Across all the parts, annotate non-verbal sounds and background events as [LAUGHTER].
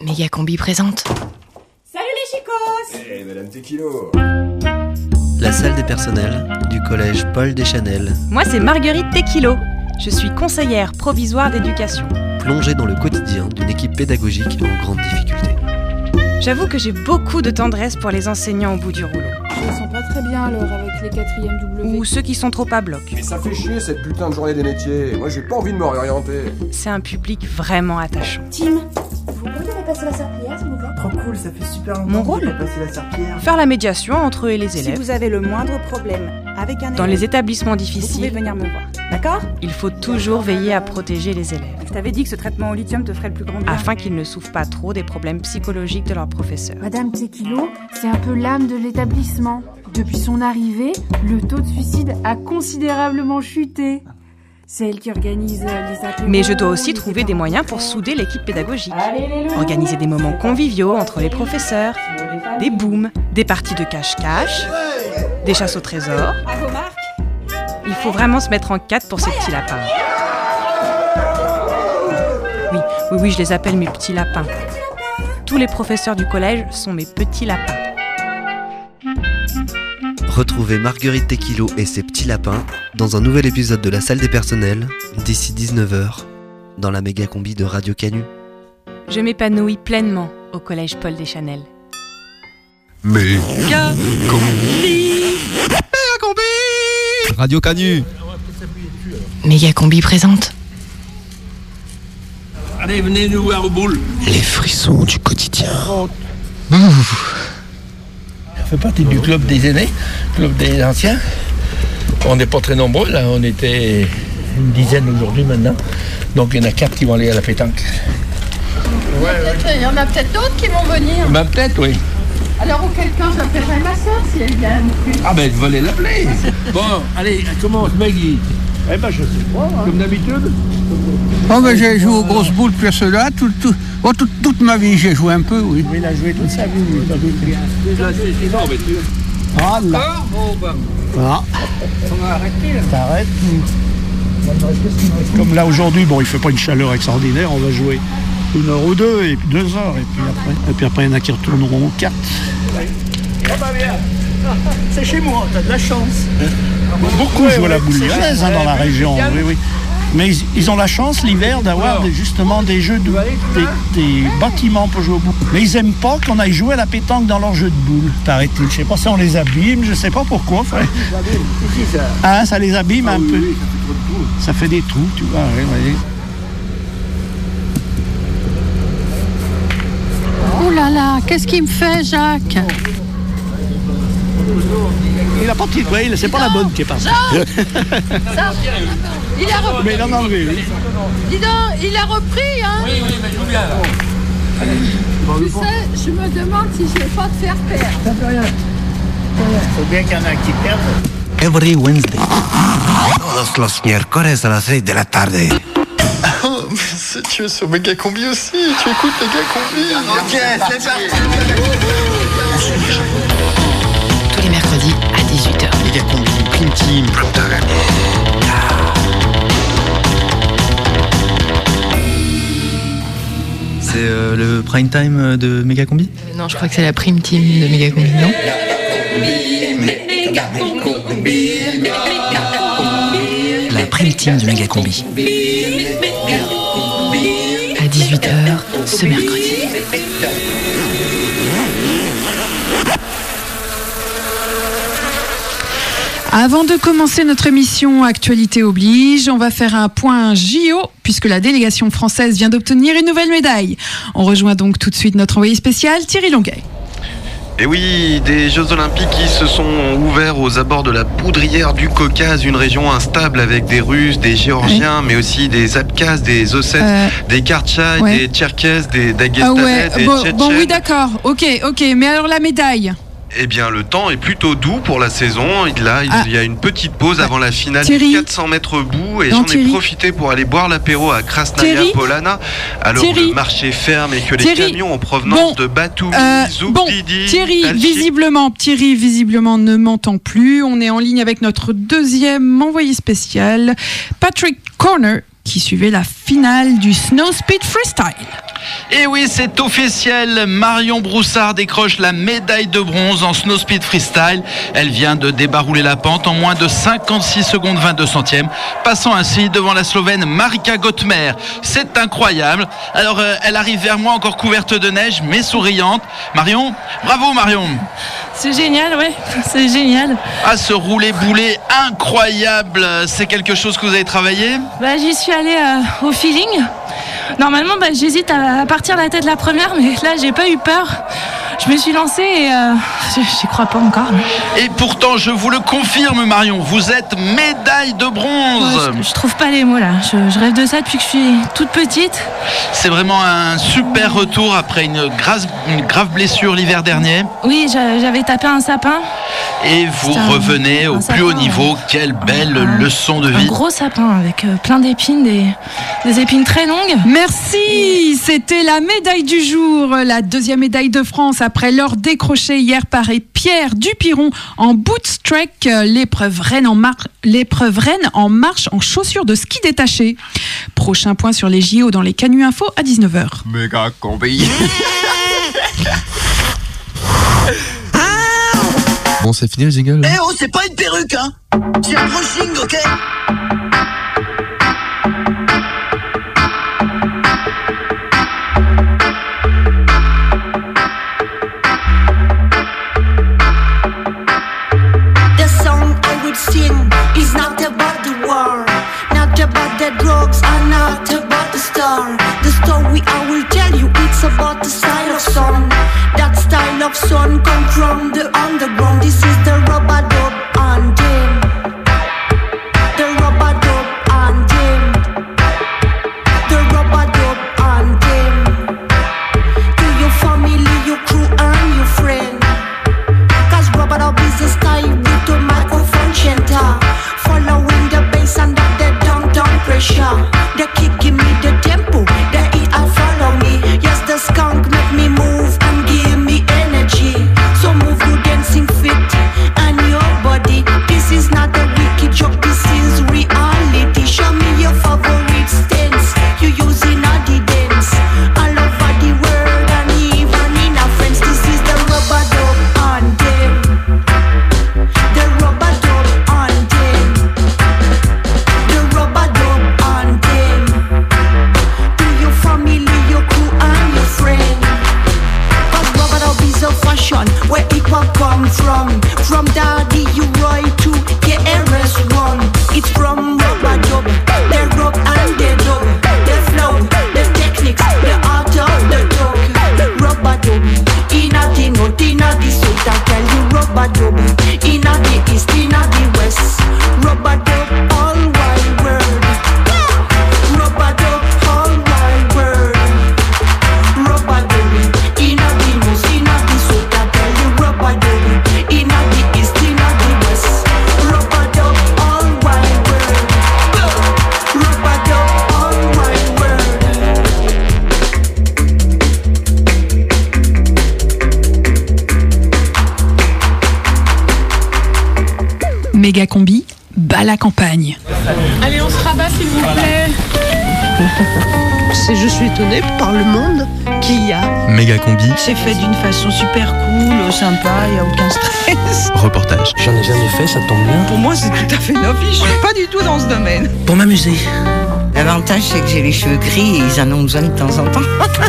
Méga Combi présente. Salut les chicos Eh, Madame Tequilo La salle des personnels du collège Paul Deschanel, Moi c'est Marguerite Tequilo. Je suis conseillère provisoire d'éducation. plongée dans le quotidien d'une équipe pédagogique en grande difficulté. J'avoue que j'ai beaucoup de tendresse pour les enseignants au bout du rouleau. Ils sont pas très bien alors avec les quatrièmes W. Ou ceux qui sont trop à bloc. Mais ça fait chier cette putain de journée des métiers. Moi j'ai pas envie de me réorienter. C'est un public vraiment attachant. Tim, passer la serpillière s'il vous plaît Trop cool, ça fait super longtemps Mon rôle j'ai pas passé la serpillière. Faire la médiation entre eux et les Si élèves. vous avez le moindre problème avec un Dans élève, les établissements vous pouvez difficiles, venir me voir. D'accord il faut toujours veiller à protéger les élèves, Je t'avais dit que ce traitement au lithium te ferait le plus grand bien. afin qu'ils ne souffrent pas trop des problèmes psychologiques de leurs professeurs. Madame Tequilo, c'est un peu l'âme de l'établissement. Depuis son arrivée, le taux de suicide a considérablement chuté. C'est elle qui organise euh, les Mais je dois aussi trouver des moyens en pour souder l'équipe pédagogique. Organiser des moments conviviaux entre les professeurs, des booms, des parties de cache-cache, des chasses au trésor. Il faut vraiment se mettre en quatre pour ces petits lapins. Oui, oui, oui, je les appelle mes petits lapins. Tous les professeurs du collège sont mes petits lapins. Retrouvez Marguerite Tequilo et ses petits lapins dans un nouvel épisode de la salle des personnels d'ici 19h dans la méga combi de Radio Canu. Je m'épanouis pleinement au collège Paul Deschanel. Méga combi Méga combi Radio Canu Méga Combi présente. Allez, venez nous voir au boule. Les frissons du quotidien. On fait partie du club des aînés, club des anciens. On n'est pas très nombreux, là, on était une dizaine aujourd'hui maintenant. Donc il y en a quatre qui vont aller à la pétanque. Il y en a peut-être d'autres qui vont venir. Ben peut-être, oui. Alors auquel cas j'appellerai ma soeur si elle vient. Ah ben je vais aller l'appeler. [LAUGHS] Bon, allez, commence Maggie. Eh ben je sais pas. Comme d'habitude. Oh j'ai joué aux grosses boules puis à cela, tout, tout, oh, toute, toute ma vie j'ai joué un peu, oui. Il a joué toute sa vie, sans doute. Non, mais tu... Ah là, ah. T'arrêtes. Comme là aujourd'hui, bon il fait pas une chaleur extraordinaire, on va jouer une heure ou deux, et puis deux heures, et puis après, et puis après il y en a qui retourneront aux cartes. [LAUGHS] C'est chez moi, t'as de la chance. Beaucoup jouent à la boule lyonnaise hein, dans la région, oui oui. Mais ils, ils ont la chance l'hiver d'avoir des- justement des jeux de des, des bâtiments pour jouer aux boules. Mais ils aiment pas qu'on aille jouer à la pétanque dans leur jeu de boules. Paraît-il. Je sais pas si on les abîme, je sais pas pourquoi. frère. Hein, ça les abîme un peu. Ça fait des trous, tu vois. Oh là là, qu'est-ce qu'il me fait Jacques Il a pas de oui, c'est pas la bonne qui est partie. Ça, il a repris, Mais il en a enlevé, oui. dis donc, il a repris hein Oui, oui, mais je joue bien là. Tu sais, je me demande si je vais pas te faire perdre. Faut bien qu'il y en a qui perdent. Every Wednesday. Todos los miércoles a las 6 de la tarde. Oh, tu es sur Méga Combi aussi, tu écoutes Méga Combi. Ok, c'est parti. Tous les mercredis à 18h. Méga combi, Prime Team. Prime time de Méga combi Non, je crois que c'est la prime team de Méga Combi, non? La prime team de Méga combi. À 18h ce mercredi. Avant de commencer notre émission Actualité oblige, on va faire un point JO puisque la délégation française vient d'obtenir une nouvelle médaille. On rejoint donc tout de suite notre envoyé spécial Thierry Longuet. Et oui, des Jeux Olympiques qui se sont ouverts aux abords de la poudrière du Caucase, une région instable avec des Russes, des Géorgiens, mais aussi des Abkhazes, des Ossètes, Euh, des Kartchaïs, ouais. des Tcherkesses, des Ah Dagestanais, ouais, des bon, Tchétchènes. bon, oui d'accord, ok, ok, mais alors la médaille? Eh bien, le temps est plutôt doux pour la saison. Là, il Ah. y a une petite pause avant la finale Thierry. du 400 mètres bout et j'en ai profité pour aller boire l'apéro à Krasnaya Thierry. Polana. Alors Thierry. le marché ferme et que les camions en provenance Bon. de Batumi, Euh, bon, Thierry, visiblement, Thierry, visiblement ne m'entend plus. On est en ligne avec notre deuxième envoyé spécial, Patrick Corner, qui suivait la finale du Snow Speed Freestyle. Et oui, c'est officiel. Marion Broussard décroche la médaille de bronze en snow speed freestyle. Elle vient de débarrouler la pente en moins de 56 secondes 22 centièmes, passant ainsi devant la Slovène Marika Gottmer. C'est incroyable. Alors, euh, elle arrive vers moi encore couverte de neige, mais souriante. Marion, bravo Marion. C'est génial, ouais, [LAUGHS] c'est génial. Ah, ce roulé boulet incroyable, c'est quelque chose que vous avez travaillé? Bah, j'y suis allée euh, au feeling. Normalement, bah, j'hésite à, partir la tête la première, mais là, j'ai pas eu peur. Je me suis lancée et euh, j'y crois pas encore. Et pourtant, je vous le confirme, Marion, vous êtes médaille de bronze. Ouais, je, je trouve pas les mots là. Je, je rêve de ça depuis que je suis toute petite. C'est vraiment un super retour après une grave, une grave blessure l'hiver dernier. Oui, j'a- j'avais tapé un sapin. Et vous un- revenez au un plus haut niveau. Quelle belle leçon de Un vie. gros sapin avec euh, plein d'épines, des, des épines très longues. Merci, c'était la médaille du jour, la deuxième médaille de France après l'or décroché hier par Pierre Dupiron en bootstrek, euh, l'épreuve reine en, mar- l'épreuve reine en marche en chaussures de ski détachées. Prochain point sur les JO dans les Canu Info à 19h. Méga combi. [LAUGHS] Bon, c'est fini le jingle Eh oh, c'est pas une perruque, hein C'est un brushing, ok the drugs, and not about the star. The story I will tell you, it's about the style of song. That style of song come from the underground. This is the dub pressure. C'est fait d'une façon super cool, sympa, il n'y a aucun stress. [LAUGHS] reportage. J'en ai jamais fait, ça tombe bien? Pour moi, c'est tout à fait novice. Je suis pas du tout dans ce domaine. Pour m'amuser. L'avantage, c'est que j'ai les cheveux gris et ils en ont besoin de temps en temps. [LAUGHS] pas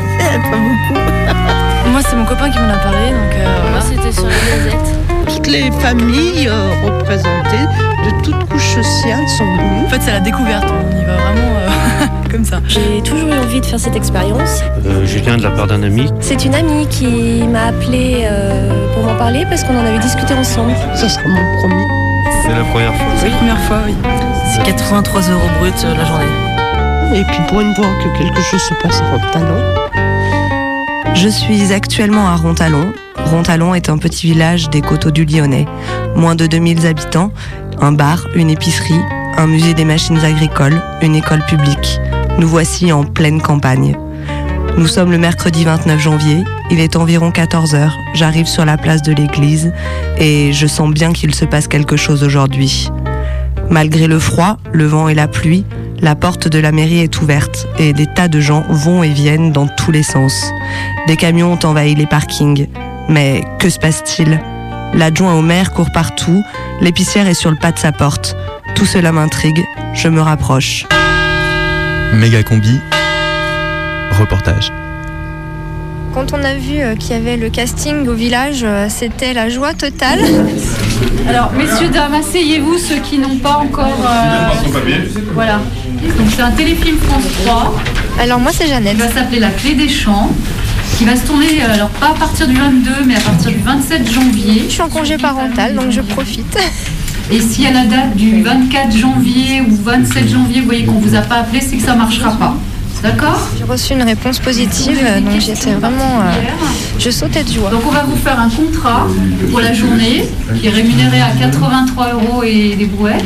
beaucoup. Moi, c'est mon copain qui m'en a parlé, donc euh, moi, c'était sur les noisettes. Toutes les familles euh, représentées de toutes couches sociales sont venues. En fait, c'est la découverte, on y va vraiment comme ça. J'ai toujours eu envie de faire cette expérience. Euh, je viens de la part d'un ami. C'est une amie qui m'a appelé euh, pour m'en parler parce qu'on en avait discuté ensemble. Ça sera mon premier. C'est la première fois. C'est la première fois, oui. C'est 83 euros brut euh, la journée. Et puis pour une fois que quelque chose se passe à Rontalon, Je suis actuellement à Rontalon. Rontalon est un petit village des coteaux du Lyonnais. Moins de 2000 habitants, un bar, une épicerie, un musée des machines agricoles, une école publique. Nous voici en pleine campagne. Nous sommes le mercredi 29 janvier, il est environ 14h, j'arrive sur la place de l'église et je sens bien qu'il se passe quelque chose aujourd'hui. Malgré le froid, le vent et la pluie, La porte de la mairie est ouverte et des tas de gens vont et viennent dans tous les sens. Des camions ont envahi les parkings. Mais que se passe-t-il? L'adjoint au maire court partout, l'épicière est sur le pas de sa porte. Tout cela m'intrigue, je me rapproche. Méga combi. Reportage. Quand on a vu euh, qu'il y avait le casting au village, euh, c'était la joie totale. Alors, messieurs, dames, asseyez-vous, ceux qui n'ont pas encore. euh, Voilà. Donc, c'est un téléfilm France 3. Alors, moi, c'est Jeannette. Il va s'appeler La Clé des Champs, qui va se tourner, euh, alors pas à partir du 22, mais à partir du 27 janvier. Je suis en congé parental, donc je profite. Et si à la date du 24 janvier ou 27 janvier, vous voyez qu'on vous a pas appelé, c'est que ça marchera pas. D'accord? J'ai reçu une réponse positive, donc j'étais vraiment. euh, je sautais de joie. Donc on va vous faire un contrat pour la journée qui est rémunéré à 83 euros et des brouettes.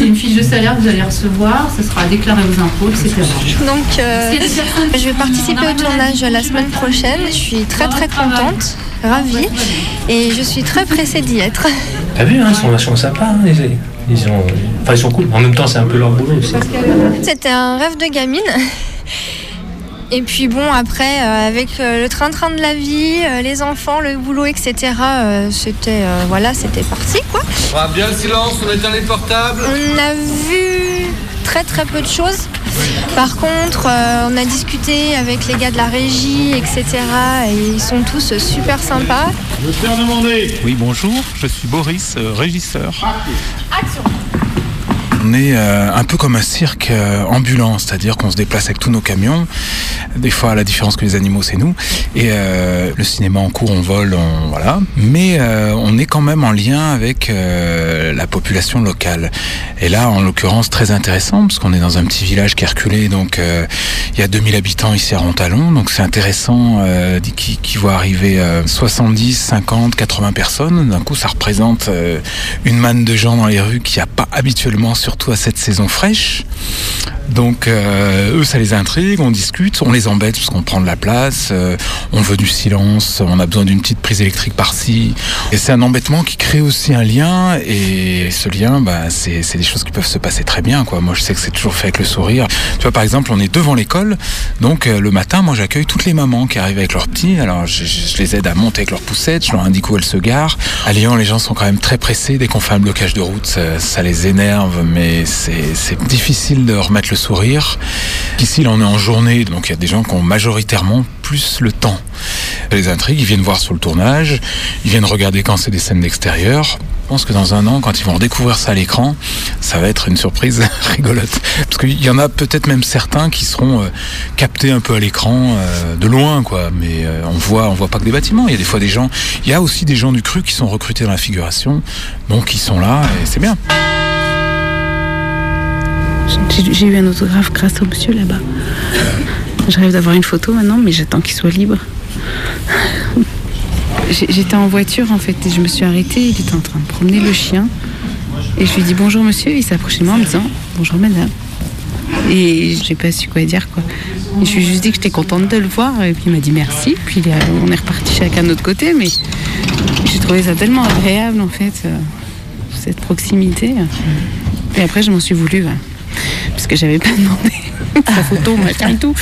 C'est une fiche de salaire que vous allez recevoir, ça sera déclaré aux impôts, etc. Donc, euh, je vais participer au tournage la semaine prochaine. Je suis très très contente, ravie, et je suis très pressée d'y être. T'as vu, hein, ils sont vachement sympas. hein, ils, ils ont, enfin, ils sont cool. En même temps, c'est un peu leur boulot aussi. C'était un rêve de gamine. Et puis bon, après, euh, avec euh, le train-train de la vie, euh, les enfants, le boulot, etc., euh, c'était euh, voilà, c'était parti quoi. Ah, bien le silence, on éteint les portables. On a vu très très peu de choses. Par contre, euh, on a discuté avec les gars de la régie, etc. Et ils sont tous super sympas. Le faire demander. Oui, bonjour, je suis Boris, euh, régisseur. On est euh, un peu comme un cirque euh, ambulant, c'est-à-dire qu'on se déplace avec tous nos camions. Des fois, la différence que les animaux, c'est nous. Et euh, le cinéma en cours, on vole, on, voilà. Mais on est quand même en lien avec la population locale. Et là, en l'occurrence, très intéressant, parce qu'on est dans un petit village qui est reculé, donc il y a 2000 habitants ici à Rontalon, donc c'est intéressant qui, qui voit arriver euh, 70, 50, 80 personnes. D'un coup, ça représente une manne de gens dans les rues qu'il n'y a pas habituellement, surtout à cette saison fraîche. Donc euh, eux, ça les intrigue, on discute, on les embête parce qu'on prend de la place, euh, on veut du silence, on a besoin d'une petite prise électrique par-ci. Et c'est un embêtement qui crée aussi un lien, et ce lien, bah, c'est des choses qui peuvent se passer très bien. Moi, je sais que c'est toujours fait avec le sourire. Tu vois, par exemple, on est devant l'école, donc euh, le matin, moi, j'accueille toutes les mamans qui arrivent avec leurs petits. Alors, je les aide à monter avec leurs poussettes, je leur indique où elles se garent. À Lyon, les gens sont quand même très pressés. Dès qu'on fait un blocage de route, ça, ça les énerve, mais c'est c'est difficile de remettre le sourire. Ici, là, on est en journée, donc il y a des gens qui ont majoritairement plus le temps. Les intrigues, ils viennent voir sur le tournage, ils viennent regarder quand c'est des scènes d'extérieur. Je pense que dans un an, quand ils vont redécouvrir ça à l'écran, ça va être une surprise [LAUGHS] rigolote. Parce qu'il y en a peut-être même certains qui seront euh, captés un peu à l'écran euh, de loin, quoi. Mais euh, on voit, voit pas que des bâtiments. Il y a des fois des gens, il y a aussi des gens du cru qui sont recrutés dans la figuration, donc ils sont là et c'est bien. J'ai eu un autographe grâce au monsieur là-bas. Je rêve d'avoir une photo maintenant, mais j'attends qu'il soit libre. J'étais en voiture en fait et je me suis arrêtée. Il était en train de promener le chien. Et je lui dit bonjour monsieur. Il s'est approché de moi en me disant bonjour madame. Et j'ai pas su quoi dire quoi. Je lui ai juste dit que j'étais contente de le voir. Et puis il m'a dit merci. Puis on est reparti chacun de notre côté. Mais j'ai trouvé ça tellement agréable en fait, euh, cette proximité. Et après je m'en suis voulu. hein, parce que j'avais pas [LAUGHS] demandé sa photo, machin et tout.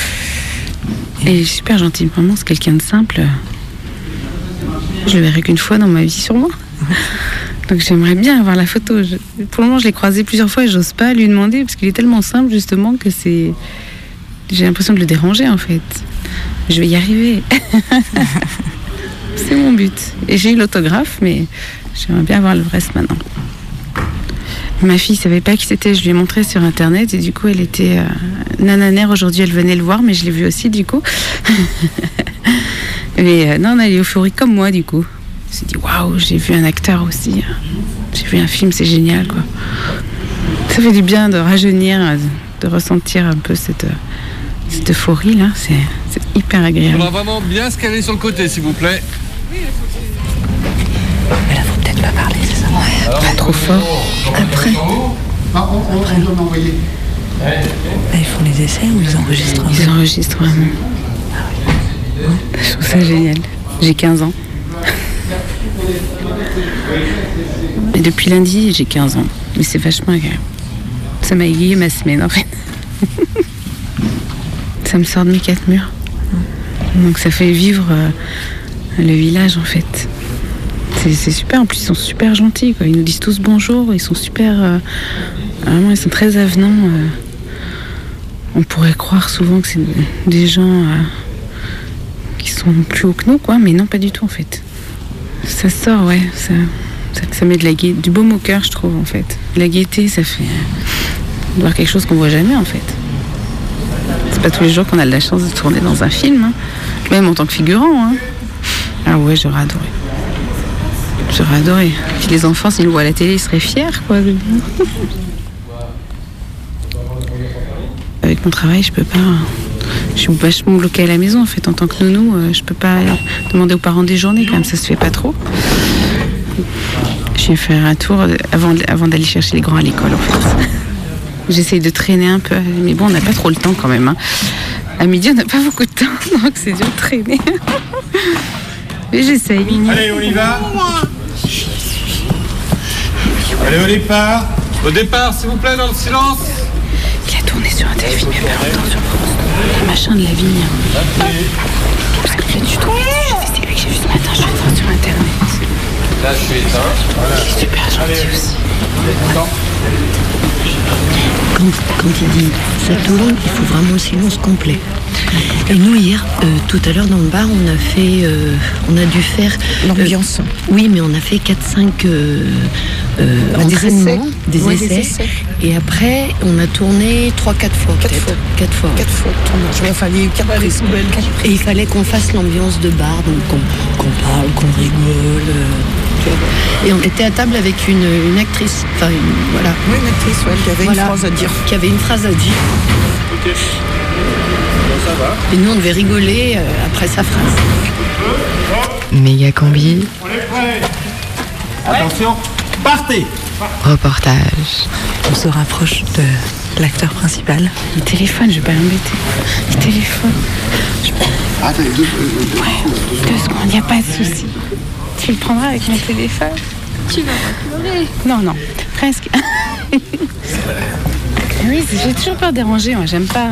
Et super gentil, vraiment, c'est quelqu'un de simple. Je le verrai qu'une fois dans ma vie, sûrement. Donc j'aimerais bien avoir la photo. Je- pour le moment, je l'ai croisé plusieurs fois et j'ose pas lui demander parce qu'il est tellement simple, justement, que c'est. J'ai l'impression de le déranger, en fait. Je vais y arriver. [LAUGHS] c'est mon but. Et j'ai eu l'autographe, mais j'aimerais bien avoir le reste maintenant. Ma fille savait pas qui c'était, je lui ai montré sur internet et du coup elle était euh, nananaire aujourd'hui, elle venait le voir mais je l'ai vu aussi du coup. [LAUGHS] mais euh, non, elle est euphorique comme moi du coup. Je me suis dit waouh, j'ai vu un acteur aussi. J'ai vu un film, c'est génial quoi. Ça fait du bien de rajeunir, de ressentir un peu cette, euh, cette euphorie là, c'est hyper On agréable. va vraiment bien se caler sur le côté, s'il vous plaît. Peut-être Pas trop fort. Après. Ils font les essais ou ils enregistrent Ils enregistrent vraiment. Je trouve ça génial. J'ai 15 ans. Et depuis lundi, j'ai 15 ans. Mais c'est vachement agréable. Ça m'a égayé ma semaine en fait. [LAUGHS] ça me sort de mes quatre murs. Donc ça fait vivre euh, le village en fait. C'est- super, en plus ils sont super gentils. Ils nous disent tous bonjour, ils sont super... euh, vraiment, ils sont très avenants. euh. On pourrait croire souvent que c'est des gens euh, qui sont plus hauts que nous, quoi, mais non, pas du tout en fait. Ça sort, ouais, ça, ça, met de la gaieté, du baume au cœur, je trouve en fait. La gaieté, ça fait voir quelque chose qu'on voit jamais en fait. C'est pas tous les jours qu'on a de la chance de tourner dans un film, hein. même en tant que figurant. hein. Ah ouais, j'aurais adoré. J'aurais adoré. Puis les enfants, s'ils le voient à la télé, ils seraient fiers, quoi. [LAUGHS] Avec mon travail, je peux pas. Je suis vachement bloquée à la maison, en fait, en tant que nounou. euh, Je peux pas demander aux parents des journées, quand même, ça se fait pas trop. Je vais faire un tour euh, avant, d'aller chercher les grands à l'école, en fait. [LAUGHS] J'essaye de traîner un peu, mais bon, on n'a pas trop le temps quand même. hein. À midi, on n'a pas beaucoup de temps, [LAUGHS] donc c'est dur de traîner. Mais j'essaye. Allez, on y va Allez, au départ Au départ, s'il vous plaît, dans le silence Il a tourné sur un téléfilm il y a pas longtemps sur France. Le machin de la vigne. Parce que là, du tout. C'est lui que j'ai vu ce matin, je vais le voir sur internet. Là, je suis éteint. Voilà. Il est super gentil aussi. Quand, quand il dit ça tourne, il faut vraiment le silence complet. Et nous hier, euh, tout à l'heure dans le bar, on a fait, euh, on a dû faire l'ambiance. oui, mais on a fait 4-5 euh, euh, Bah, des entraînements, essais. des Ouais, des essais. essais. Et après, on a tourné 3-4 fois. 4 fois. 4 fois. 4 fois enfin, il y a eu 4 prises. Et il fallait qu'on fasse l'ambiance de bar, donc qu'on parle, qu'on rigole. euh. Et on était à table avec une, une actrice. Enfin, une- voilà. Oui, une actrice, ouais, qui avait une phrase à dire. Qui avait une phrase à dire. Ok. Va. Et nous, on devait rigoler euh, après sa phrase. Méga combi, On est prêt Attention, partez reportage. On se rapproche de l'acteur principal. Il téléphone, je vais pas l'embêter. Il téléphone. Deux, deux, Deux secondes, il n'y a pas de souci. Tu le prendras avec mon téléphone Tu vas pas pleurer. Non, non, presque. [LAUGHS] oui, j'ai toujours peur de déranger, moi, j'aime pas.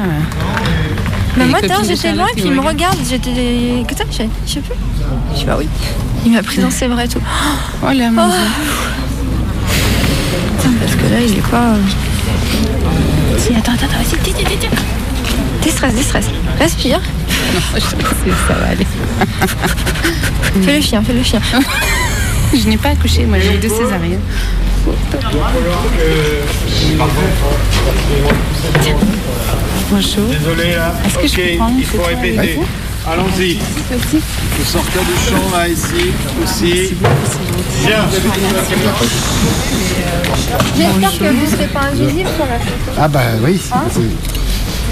Mais moi, de j'étais loin, Charlotte puis il me regarde. J'étais. Que t'as Je je sais plus. Je sais pas, oui. Il m'a pris dans ses bras et tout. Oh là, mon Oh. Putain, parce que là, il est pas. euh, Si, attends, attends, attends, vas-y, tiens, tiens, tiens. Déstresse, déstresse. Respire. Non, [LAUGHS] je sais, ça va aller. [LAUGHS] Fais le chien, fais le chien. [LAUGHS] Je n'ai pas accouché, moi j'ai eu deux césariennes. Bonjour. Désolé là. Est-ce que je il faut répéter. vous Allons-y. Vous sortez du champ là, ici, aussi. Viens. J'espère que vous serez pas invisible sur la photo. Ah bah oui. Hein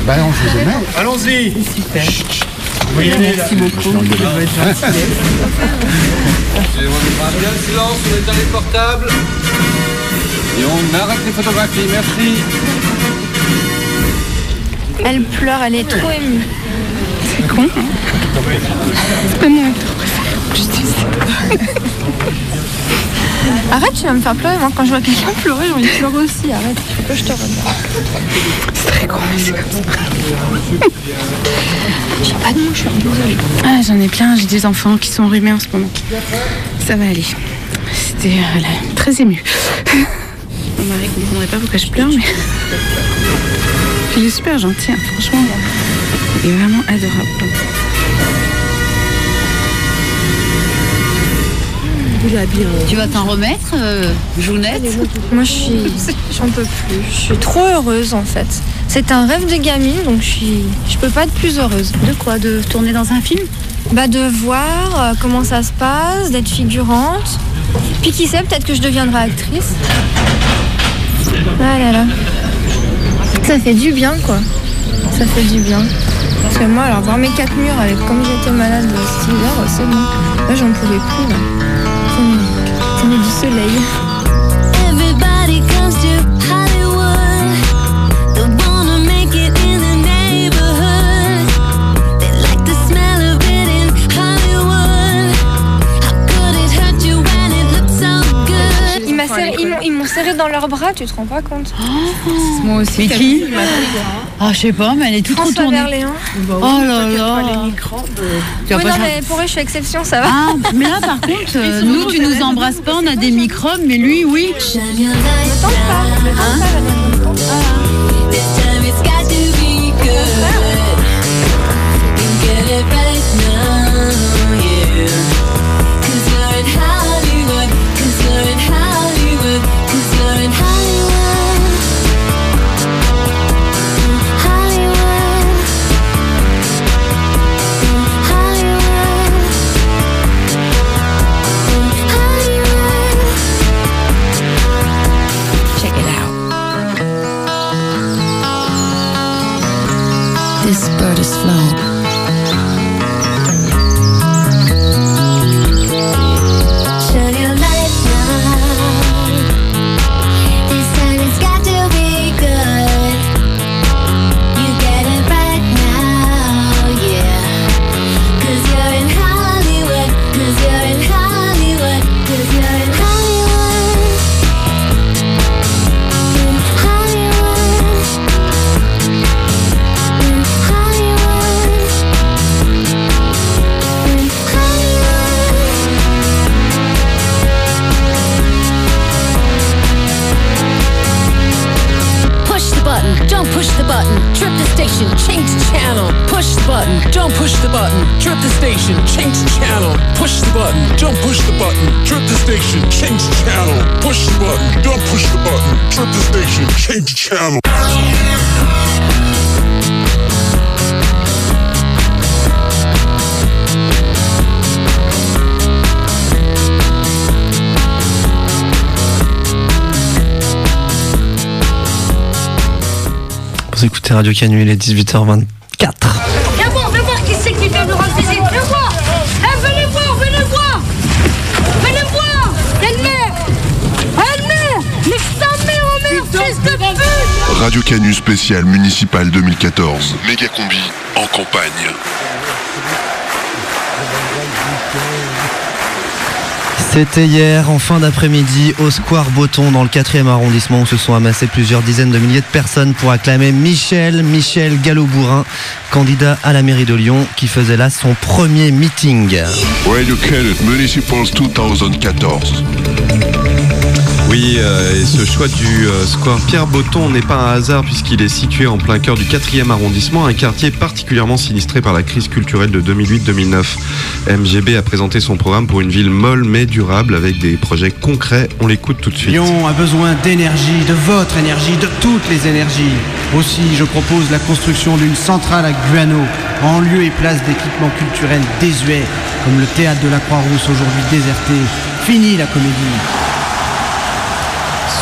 Bah on vous aime. Allons-y. Super. Vous là. Merci beaucoup. [LAUGHS] Bien le silence, on éteint les portables. Et on arrête les photographies, merci. Elle pleure, elle est trop émue. C'est con, hein C'est pas préféré. Justice. [LAUGHS] Arrête, tu vas me faire pleurer. Moi, quand je vois quelqu'un pleurer, j'ai envie de pleurer aussi. Arrête, faut que je te regarde. C'est très con, mais c'est comme ça. [LAUGHS] J'ai pas de mots, je suis désolée. Ah, j'en ai plein, j'ai des enfants qui sont enrhumés en ce moment. Ça va aller. C'était euh, très ému. [LAUGHS] Mon mari comprendrait pas pourquoi je pleure, mais. Il est super gentil, hein, franchement. Il est vraiment adorable. Tu vas t'en remettre, euh, Jounette Moi, je suis. J'en peux plus. Je suis trop heureuse, en fait. C'est un rêve de gamine, donc je suis. Je peux pas être plus heureuse. De quoi? De tourner dans un film? Bah, de voir euh, comment ça se passe, d'être figurante. Puis qui sait, peut-être que je deviendrai actrice. Ah là là. Ça fait du bien, quoi. Ça fait du bien. Parce que moi, alors, voir mes quatre murs avec comme j'étais malade cet hiver, c'est bon. Là, j'en pouvais plus, là. Prenez- Prenez du soleil. M'ont serré dans leurs bras, tu te rends pas compte Moi aussi. Mais qui vu, Ah, je sais pas, mais elle est toute François retournée. Berléand. Oh là là. Tu vas Oui, pas non, changer. mais pour eux, je suis exception, ça va. Ah, mais là par contre, euh, nous tu nous embrasses pas, on a des microbes, mais lui oui. Check Radio Canu, il est 18h24. Viens voir, viens voir qui c'est qui vient nous rendre visite. Viens voir. Eh, venez voir, venez voir. Venez voir. Elle meurt. Elle meurt. Mais sa mère, oh merde, fils de pute. Radio Canu spécial municipal 2014. Méga combi en campagne. C'était hier, en fin d'après-midi, au Square Boton, dans le 4e arrondissement, où se sont amassées plusieurs dizaines de milliers de personnes pour acclamer Michel, Michel Gallo-Bourrin, candidat à la mairie de Lyon, qui faisait là son premier meeting. Radio Canu Municipals 2014. Oui, euh, et ce choix du euh, square Pierre Botton n'est pas un hasard puisqu'il est situé en plein cœur du 4e arrondissement, un quartier particulièrement sinistré par la crise culturelle de 2008-2009. MGB a présenté son programme pour une ville molle mais durable avec des projets concrets. On l'écoute tout de suite. Lyon a besoin d'énergie, de votre énergie, de toutes les énergies. Aussi, je propose la construction d'une centrale à Guano, en lieu et place d'équipements culturels désuets, comme le théâtre de la Croix-Rousse aujourd'hui déserté. Fini la comédie.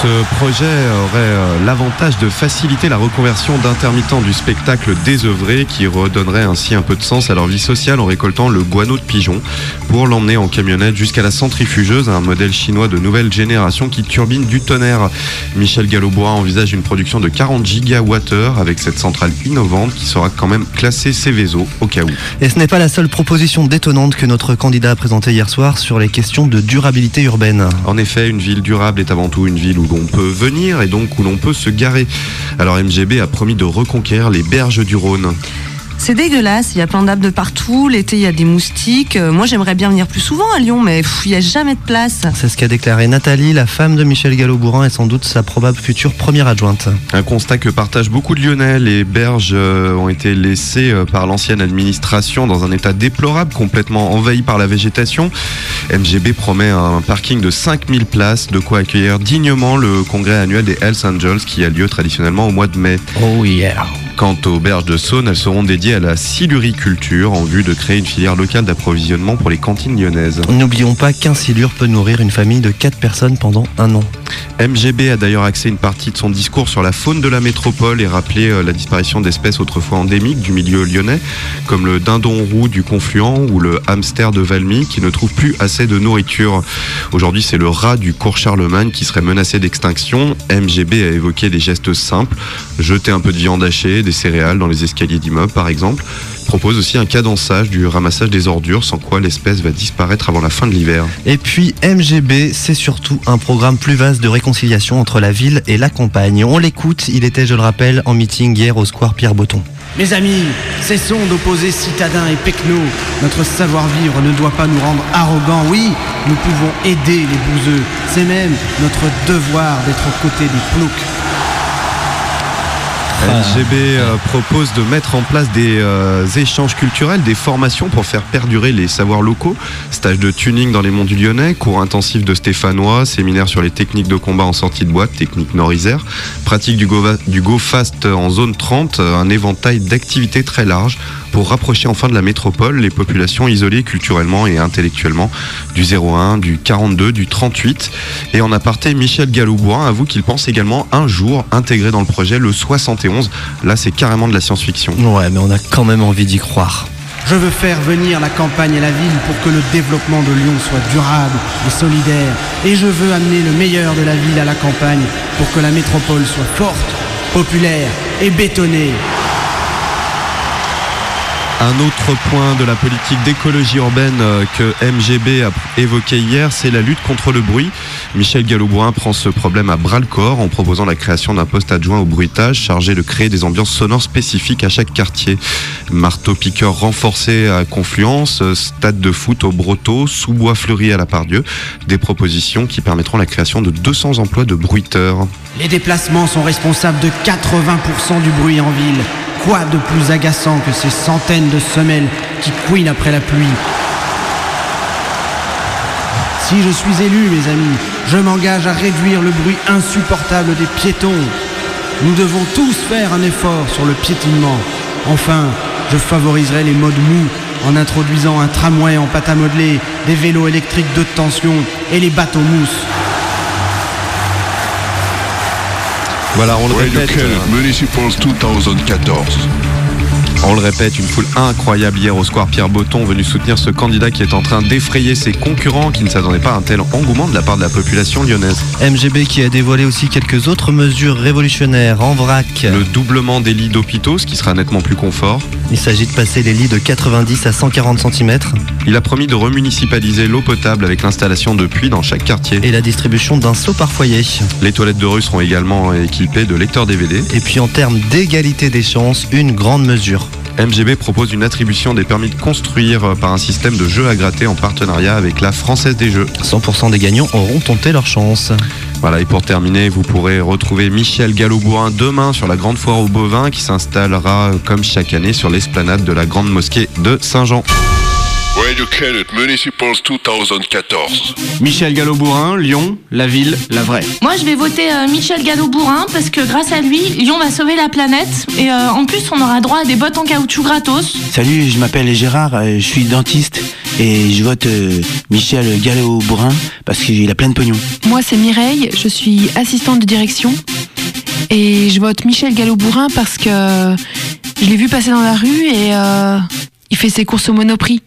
Ce projet aurait euh, l'avantage de faciliter la reconversion d'intermittents du spectacle désœuvré qui redonnerait ainsi un peu de sens à leur vie sociale en récoltant le guano de pigeon pour l'emmener en camionnette jusqu'à la centrifugeuse, un modèle chinois de nouvelle génération qui turbine du tonnerre. Michel Gallobois envisage une production de 40 gigawattheures avec cette centrale innovante qui sera quand même classée Céveso au cas où. Et ce n'est pas la seule proposition détonnante que notre candidat a présentée hier soir sur les questions de durabilité urbaine. En effet, une ville durable est avant tout une ville où l'on peut venir et donc où l'on peut se garer. Alors MGB a promis de reconquérir les berges du Rhône. C'est dégueulasse, il y a plein d'arbres de partout, l'été il y a des moustiques. Euh, moi j'aimerais bien venir plus souvent à Lyon, mais pff, il n'y a jamais de place. C'est ce qu'a déclaré Nathalie, la femme de Michel Gallo-Bourrin et sans doute sa probable future première adjointe. Un constat que partagent beaucoup de Lyonnais. Les berges euh, ont été laissées euh, par l'ancienne administration dans un état déplorable, complètement envahi par la végétation. MGB promet un parking de 5000 places, de quoi accueillir dignement le congrès annuel des Hells Angels qui a lieu traditionnellement au mois de mai. Oh yeah Quant aux berges de Saône, elles seront dédiées à la siluriculture en vue de créer une filière locale d'approvisionnement pour les cantines lyonnaises. N'oublions pas qu'un silure peut nourrir une famille de 4 personnes pendant un an. MGB a d'ailleurs axé une partie de son discours sur la faune de la métropole et rappelé euh, la disparition d'espèces autrefois endémiques du milieu lyonnais, comme le dindon roux du Confluent ou le hamster de Valmy qui ne trouve plus assez de nourriture. Aujourd'hui, c'est le rat du cours Charlemagne qui serait menacé d'extinction. MGB a évoqué des gestes simples, jeter un peu de viande hachée, des céréales dans les escaliers d'immeubles par exemple. Propose aussi un cadençage du ramassage des ordures sans quoi l'espèce va disparaître avant la fin de l'hiver. Et puis MGB, c'est surtout un programme plus vaste de réconciliation entre la ville et la campagne. On l'écoute, il était, je le rappelle, en meeting hier au square Pierre Botton. Mes amis, cessons d'opposer citadins et pecnos. Notre savoir-vivre ne doit pas nous rendre arrogants. Oui, nous pouvons aider les bouseux. C'est même notre devoir d'être aux côtés des ploucs. LGB euh, propose de mettre en place des euh, échanges culturels, des formations pour faire perdurer les savoirs locaux, stage de tuning dans les monts du Lyonnais, cours intensifs de stéphanois, séminaire sur les techniques de combat en sortie de boîte, technique nord-isère, pratique du go fast en zone 30, euh, un éventail d'activités très large pour rapprocher enfin de la métropole les populations isolées culturellement et intellectuellement du 01, du 42, du 38. Et en aparté, Michel Galloubois avoue qu'il pense également un jour intégrer dans le projet le 71. Là, c'est carrément de la science-fiction. Ouais, mais on a quand même envie d'y croire. Je veux faire venir la campagne et la ville pour que le développement de Lyon soit durable et solidaire. Et je veux amener le meilleur de la ville à la campagne pour que la métropole soit forte, populaire et bétonnée. Un autre point de la politique d'écologie urbaine euh, que MGB a évoqué hier, c'est la lutte contre le bruit. Michel Gallobouin prend ce problème à bras le corps en proposant la création d'un poste adjoint au bruitage chargé de créer des ambiances sonores spécifiques à chaque quartier. Marteau-piqueur renforcé à Confluence, stade de foot au Broto, sous-bois fleuri à la Pardieu. Des propositions qui permettront la création de 200 emplois de bruiteurs. Les déplacements sont responsables de 80% du bruit en ville. Quoi de plus agaçant que ces centaines de semelles qui couinent après la pluie? Si je suis élu, mes amis, je m'engage à réduire le bruit insupportable des piétons. Nous devons tous faire un effort sur le piétinement. Enfin, je favoriserai les modes mous en introduisant un tramway en pâte à modeler, des vélos électriques de tension et les bateaux mousse. Voilà, on le répète. Municipals 2014. On le répète, une foule incroyable hier au Square Pierre Botton venu soutenir ce candidat qui est en train d'effrayer ses concurrents qui ne s'attendaient pas à un tel engouement de la part de la population lyonnaise. MGB qui a dévoilé aussi quelques autres mesures révolutionnaires en vrac. Le doublement des lits d'hôpitaux, ce qui sera nettement plus confort. Il s'agit de passer les lits de 90 à 140 cm. Il a promis de remunicipaliser l'eau potable avec l'installation de puits dans chaque quartier. Et la distribution d'un seau par foyer. Les toilettes de rue seront également équipées de lecteurs DVD. Et puis en termes d'égalité des chances, une grande mesure. MGB propose une attribution des permis de construire par un système de jeux à gratter en partenariat avec la Française des Jeux. 100% des gagnants auront tenté leur chance. Voilà, et pour terminer, vous pourrez retrouver Michel Gallobouin demain sur la grande foire au bovin qui s'installera comme chaque année sur l'esplanade de la grande mosquée de Saint-Jean. Municipals 2014. Michel Gallo-Bourrin, Lyon, la ville, la vraie. Moi, je vais voter euh, Michel Gallo-Bourrin parce que grâce à lui, Lyon va sauver la planète. Et euh, en plus, on aura droit à des bottes en caoutchouc gratos. Salut, je m'appelle Gérard, euh, je suis dentiste et je vote euh, Michel Gallo-Bourrin parce qu'il a plein de pognon. Moi, c'est Mireille, je suis assistante de direction et je vote Michel Gallo-Bourrin parce que je l'ai vu passer dans la rue et euh, il fait ses courses au Monoprix.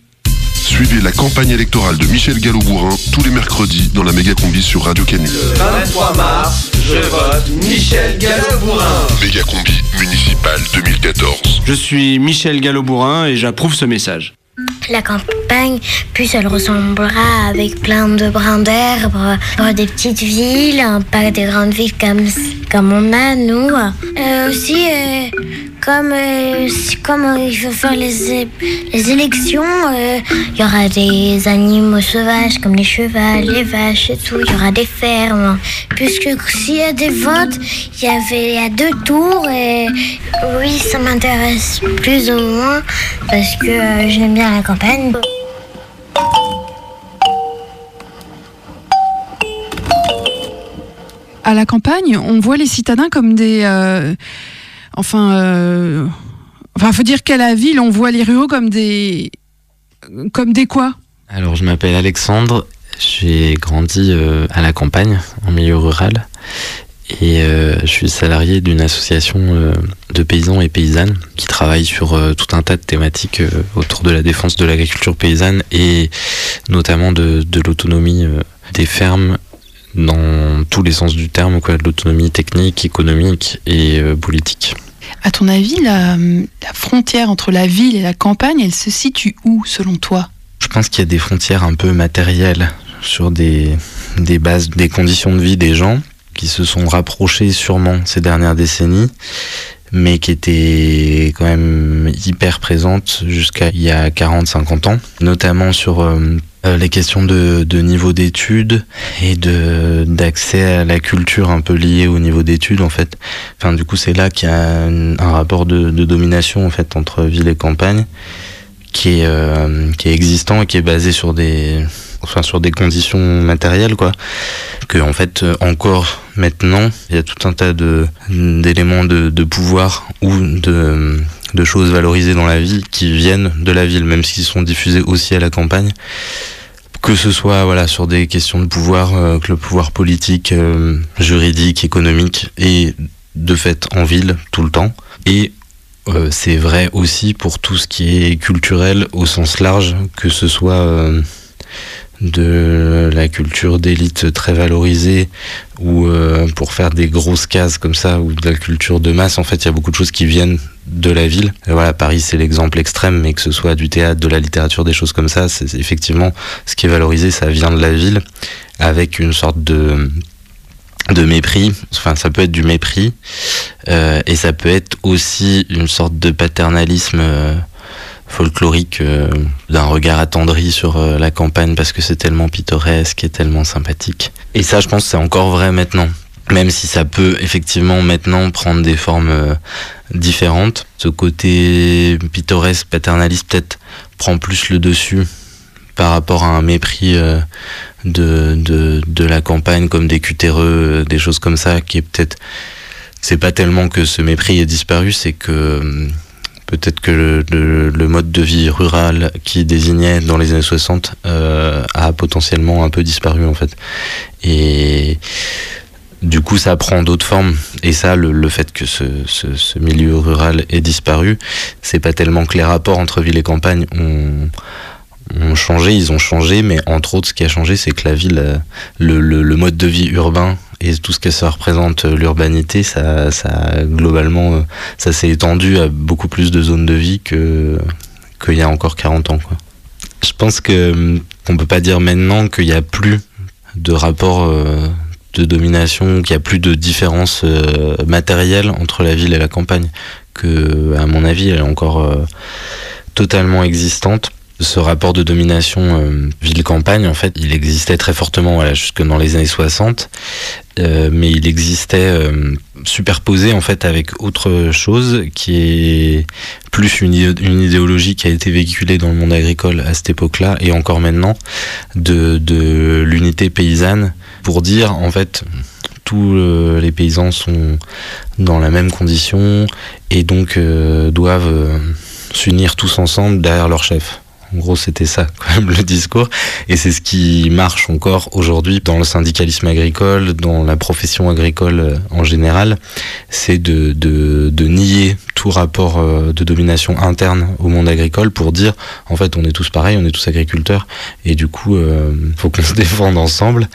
Suivez la campagne électorale de Michel Gallo-Bourrin tous les mercredis dans la méga combi sur Radio Canu. 23 mars, je vote Michel Gallo-Bourrin. Méga combi municipal 2014. Je suis Michel Gallo-Bourrin et j'approuve ce message. La campagne, plus elle ressemblera avec plein de brins d'herbe, des petites villes, hein, pas des grandes villes comme, comme on a, nous. Euh, aussi, euh, comme, euh, comme il faut faire les, les élections, euh, il y aura des animaux sauvages comme les chevaux, les vaches et tout, il y aura des fermes. Puisque s'il y a des votes, il y avait y a deux tours et oui, ça m'intéresse plus ou moins parce que j'aime bien la campagne. À la campagne, on voit les citadins comme des. euh, enfin. euh, enfin, faut dire qu'à la ville, on voit les ruraux comme des. Comme des quoi? Alors, je m'appelle Alexandre. J'ai grandi euh, à la campagne, en milieu rural. Et euh, je suis salarié d'une association euh, de paysans et paysannes qui travaille sur euh, tout un tas de thématiques autour de la défense de l'agriculture paysanne et notamment de, de l'autonomie des fermes dans tous les sens du terme, quoi, de l'autonomie technique, économique et politique. À ton avis, la, la frontière entre la ville et la campagne, elle se situe où selon toi? Je pense qu'il y a des frontières un peu matérielles sur des, des bases, des conditions de vie des gens qui se sont rapprochés sûrement ces dernières décennies, mais qui étaient quand même hyper présentes jusqu'à il y a 40-50 ans, notamment sur euh, euh, les questions de, niveau d'études et de d'accès à la culture un peu liée au niveau d'études en fait. Enfin du coup c'est là qu'il y a un, rapport de, de domination en fait entre ville et campagne qui est euh, qui est existant et qui est basé sur des enfin sur des conditions matérielles quoi. Que en fait euh, encore maintenant il y a tout un tas de d'éléments de, de pouvoir ou de de choses valorisées dans la vie qui viennent de la ville même s'ils sont diffusés aussi à la campagne. Que ce soit voilà sur des questions de pouvoir euh, que le pouvoir politique euh, juridique économique et de fait en ville tout le temps. Et c'est vrai aussi pour tout ce qui est culturel au sens large, que ce soit de la culture d'élite très valorisée ou euh, pour faire des grosses cases comme ça ou de la culture de masse en fait il y a beaucoup de choses qui viennent de la ville. Voilà Paris c'est l'exemple extrême mais que ce soit du théâtre de la littérature des choses comme ça c'est c'est effectivement ce qui est valorisé ça vient de la ville avec une sorte de de mépris, enfin ça peut être du mépris euh, et ça peut être aussi une sorte de paternalisme euh, folklorique euh, d'un regard attendri sur euh, la campagne parce que c'est tellement pittoresque et tellement sympathique. Et ça je pense c'est encore vrai maintenant. Même si ça peut effectivement maintenant prendre des formes euh, différentes. Ce côté pittoresque, paternaliste peut-être prend plus le dessus par rapport à un mépris de, de, de la campagne comme des cutéreux, des choses comme ça, qui est peut-être... C'est pas tellement que ce mépris est disparu, c'est que peut-être que le, mode de vie rural qui désignait dans les années 60 euh, a potentiellement un peu disparu en fait. Et du coup, ça prend d'autres formes. Et ça, le, fait que ce, ce, ce milieu rural ait disparu, c'est pas tellement que les rapports entre ville et campagne ont, ont changé, ils ont changé, mais entre autres, ce qui a changé, c'est que la ville, euh, le, le, le mode de vie urbain et tout ce que ça représente euh, l'urbanité, ça, ça globalement, euh, ça s'est étendu à beaucoup plus de zones de vie que qu'il y a encore 40 ans. Quoi. Je pense que qu'on peut pas dire maintenant qu'il n'y a plus de rapport de domination, qu'il n'y a plus de différence euh, matérielle entre la ville et la campagne, que à mon avis, elle est encore totalement existante. Ce rapport de domination euh, ville-campagne, en fait, il existait très fortement voilà, jusque dans les années 60, euh, mais il existait euh, superposé en fait avec autre chose qui est plus une, une idéologie qui a été véhiculée dans le monde agricole à cette époque-là et encore maintenant de, de l'unité paysanne pour dire en fait tous euh, les paysans sont dans la même condition et donc euh, doivent euh, s'unir tous ensemble derrière leur chef. En gros, c'était ça, quand même, le discours. Et c'est ce qui marche encore aujourd'hui dans le syndicalisme agricole, dans la profession agricole euh, en général. C'est de, de, de nier tout rapport euh, de domination interne au monde agricole pour dire, en fait, on est tous pareils, on est tous agriculteurs. Et du coup, euh, faut qu'on se [LAUGHS] défende ensemble.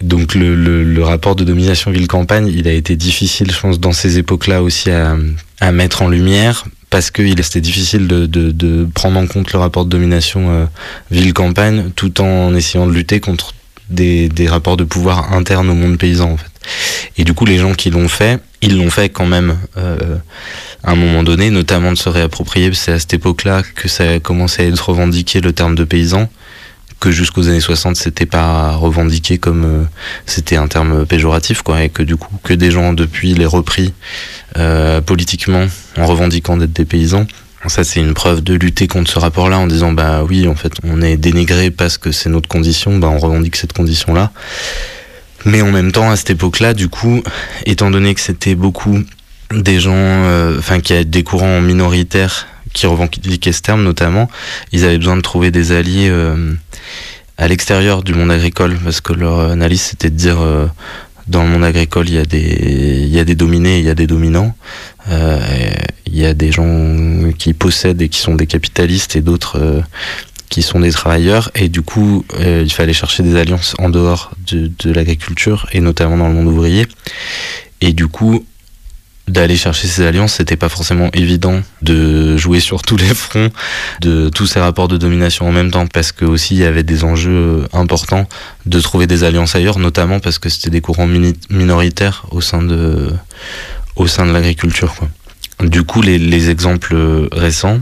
Donc le, le, le rapport de domination ville-campagne, il a été difficile, je pense, dans ces époques-là aussi à, à mettre en lumière parce qu'il était difficile de, de, de prendre en compte le rapport de domination euh, ville-campagne tout en essayant de lutter contre des, des rapports de pouvoir internes au monde paysan en fait. Et du coup les gens qui l'ont fait, ils l'ont fait quand même euh, à un moment donné, notamment de se réapproprier, c'est à cette époque-là que ça a commencé à être revendiqué le terme de paysan que jusqu'aux années 60 c'était pas revendiqué comme euh, c'était un terme péjoratif quoi et que du coup que des gens depuis les repris euh, politiquement en revendiquant d'être des paysans. Ça c'est une preuve de lutter contre ce rapport là en disant bah oui en fait on est dénigré parce que c'est notre condition bah on revendique cette condition là mais en même temps à cette époque là du coup étant donné que c'était beaucoup des gens euh, enfin qui a des courants minoritaires qui revendiquaient ce terme notamment ils avaient besoin de trouver des alliés euh, à l'extérieur du monde agricole parce que leur analyse c'était de dire euh, dans le monde agricole il y a des il y a des dominés il y a des dominants euh, il y a des gens qui possèdent et qui sont des capitalistes et d'autres euh, qui sont des travailleurs. Et du coup euh, il fallait chercher des alliances en dehors de, de l'agriculture et notamment dans le monde ouvrier. Et du coup d'aller chercher ces alliances, c'était pas forcément évident de jouer sur tous les fronts de tous ces rapports de domination en même temps, parce que aussi il y avait des enjeux euh, importants de trouver des alliances ailleurs, notamment parce que c'était des courants minoritaires au sein de l'agriculture. Du coup, les, les exemples euh, récents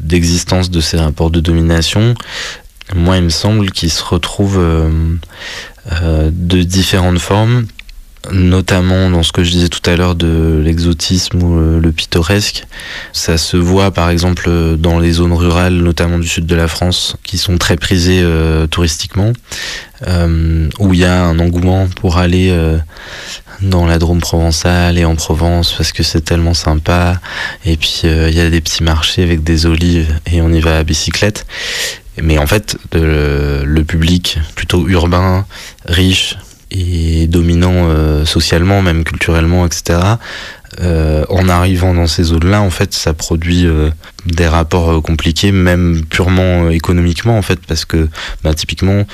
d'existence de ces rapports de domination, moi, il me semble qu'ils se retrouvent euh, de différentes formes, notamment dans ce que je disais tout à l'heure de l'exotisme ou euh, le pittoresque. Ça se voit par exemple dans les zones rurales, notamment du sud de la France, qui sont très prisées euh, touristiquement, euh, où il y a un engouement pour aller euh, dans la Drôme provençale et en Provence parce que c'est tellement sympa. Et puis euh, il y a des petits marchés avec des olives et on y va à bicyclette. Mais en fait, le public plutôt urbain, riche et dominant euh, socialement, même culturellement, etc. euh, en arrivant dans ces zones-là, en fait, ça produit euh, des rapports euh, compliqués, même purement euh, économiquement, en fait, parce que bah, typiquement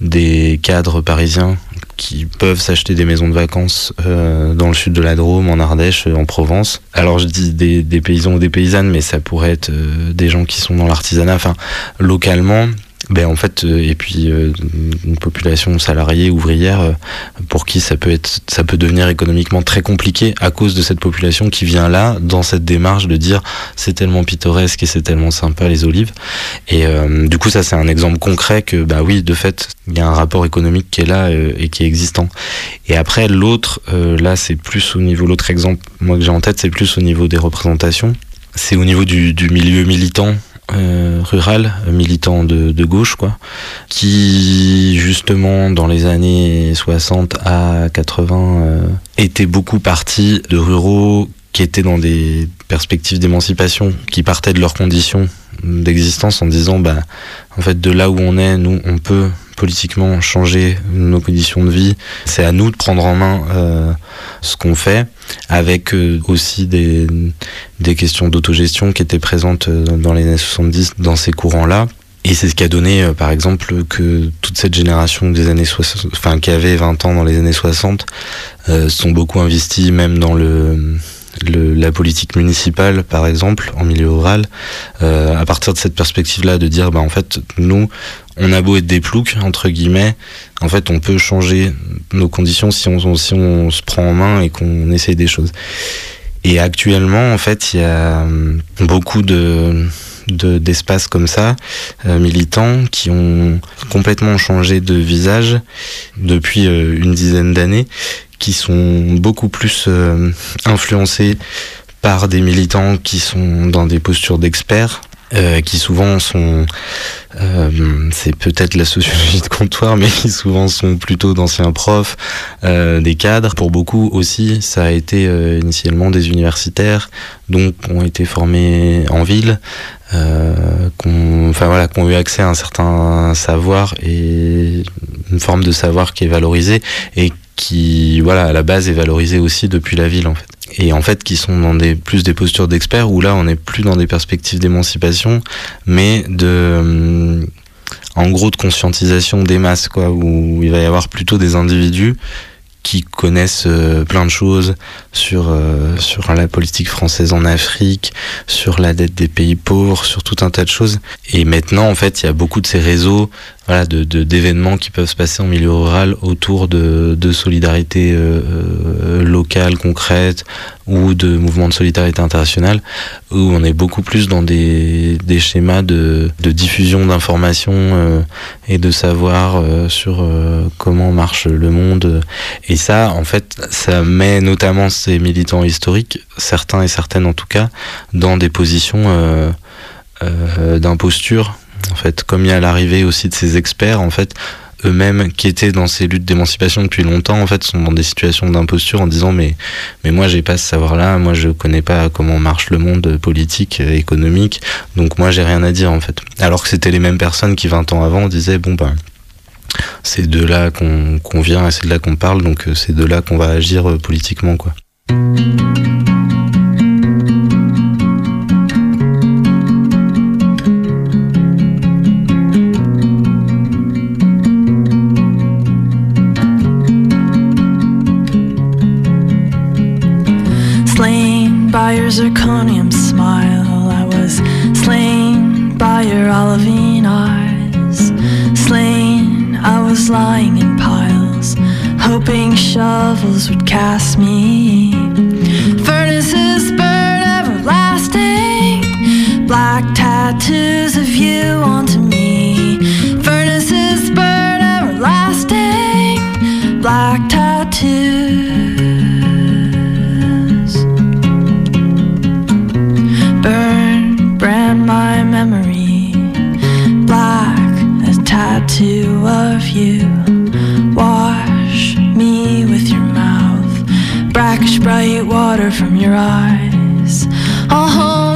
des cadres parisiens qui peuvent s'acheter des maisons de vacances euh, dans le sud de la Drôme, en Ardèche, euh, en Provence. Alors je dis des, des paysans ou des paysannes, mais ça pourrait être euh, des gens qui sont dans l'artisanat, enfin localement. Ben en fait, euh, et puis euh, une population salariée, ouvrière, euh, pour qui ça peut être, ça peut devenir économiquement très compliqué à cause de cette population qui vient là dans cette démarche de dire c'est tellement pittoresque et c'est tellement sympa les olives. Et euh, du coup, ça c'est un exemple concret que bah oui, de fait, il y a un rapport économique qui est là et qui est existant. Et après l'autre, là c'est plus au niveau l'autre exemple, moi que j'ai en tête, c'est plus au niveau des représentations. C'est au niveau du, du milieu militant euh, rural, militant de, de gauche, quoi, qui justement dans les années 60 à 80 euh, était beaucoup parti de ruraux qui étaient dans des perspectives d'émancipation, qui partaient de leurs conditions d'existence en disant bah en fait de là où on est, nous on peut politiquement changer nos conditions de vie. C'est à nous de prendre en main euh, ce qu'on fait, avec euh, aussi des, des questions d'autogestion qui étaient présentes euh, dans les années 70 dans ces courants-là. Et c'est ce qui a donné, par exemple, que toute cette génération des années 60, enfin qui avait 20 ans dans les années 60, euh, sont beaucoup investis même dans le, la politique municipale, par exemple, en milieu rural, à partir de cette perspective-là, de dire, bah en fait, nous, on a beau être des ploucs entre guillemets, en fait, on peut changer nos conditions si on, se prend en main et qu'on essaye des choses. Et actuellement, en fait, il y a hum, beaucoup de de- d'espaces comme ça, euh, militants, qui ont complètement changé de visage depuis euh, une dizaine d'années, qui sont beaucoup plus euh, influencés par des militants qui sont dans des postures d'experts, euh, qui souvent sont, euh, c'est peut-être la sociologie de comptoir, mais qui souvent sont plutôt d'anciens profs, euh, des cadres. Pour beaucoup aussi, ça a été euh, initialement des universitaires, donc ont été formés en ville, euh, qu'on, enfin voilà, qui ont eu accès à un certain savoir et une forme de savoir qui est valorisée et qui, voilà, à la base est valorisée aussi depuis la ville en fait. Et en fait, qui sont dans des plus des postures d'experts où là, on n'est plus dans des perspectives d'émancipation, mais de hum, en gros de conscientisation des masses quoi où il va y avoir plutôt des individus qui connaissent euh, plein de choses sur euh, sur la politique française en Afrique, sur la dette des pays pauvres, sur tout un tas de choses. Et maintenant, en fait, il y a beaucoup de ces réseaux, voilà, de d'événements qui peuvent se passer en milieu rural autour de de solidarité euh, euh, locale concrète ou de mouvements de solidarité internationale, où on est beaucoup plus dans des des schémas de de diffusion d'informations euh, et de savoir euh, sur euh, comment marche le monde. Et ça, en fait, ça met notamment ces militants historiques, certains et certaines en tout cas, dans des positions euh, d'imposture. En fait, comme il y a l'arrivée aussi de ces experts, en fait, eux-mêmes qui étaient dans ces luttes d'émancipation depuis longtemps, en fait, sont dans des situations d'imposture en disant mais mais moi j'ai pas ce savoir-là, moi je connais pas comment marche le monde politique, économique, donc moi j'ai rien à dire en fait. Alors que c'était les mêmes personnes qui 20 ans avant disaient bon ben c'est de là qu'on qu'on vient et c'est de là qu'on parle, donc euh, c'est de là qu'on va agir euh, politiquement quoi. By your zirconium smile. I was slain by your olivine eyes. Slain, I was lying in piles, hoping shovels would cast me. Furnaces burn everlasting, black tattoos of you onto me. Furnaces burn everlasting, black tattoos. Tattoo of you. Wash me with your mouth, brackish bright water from your eyes. Homing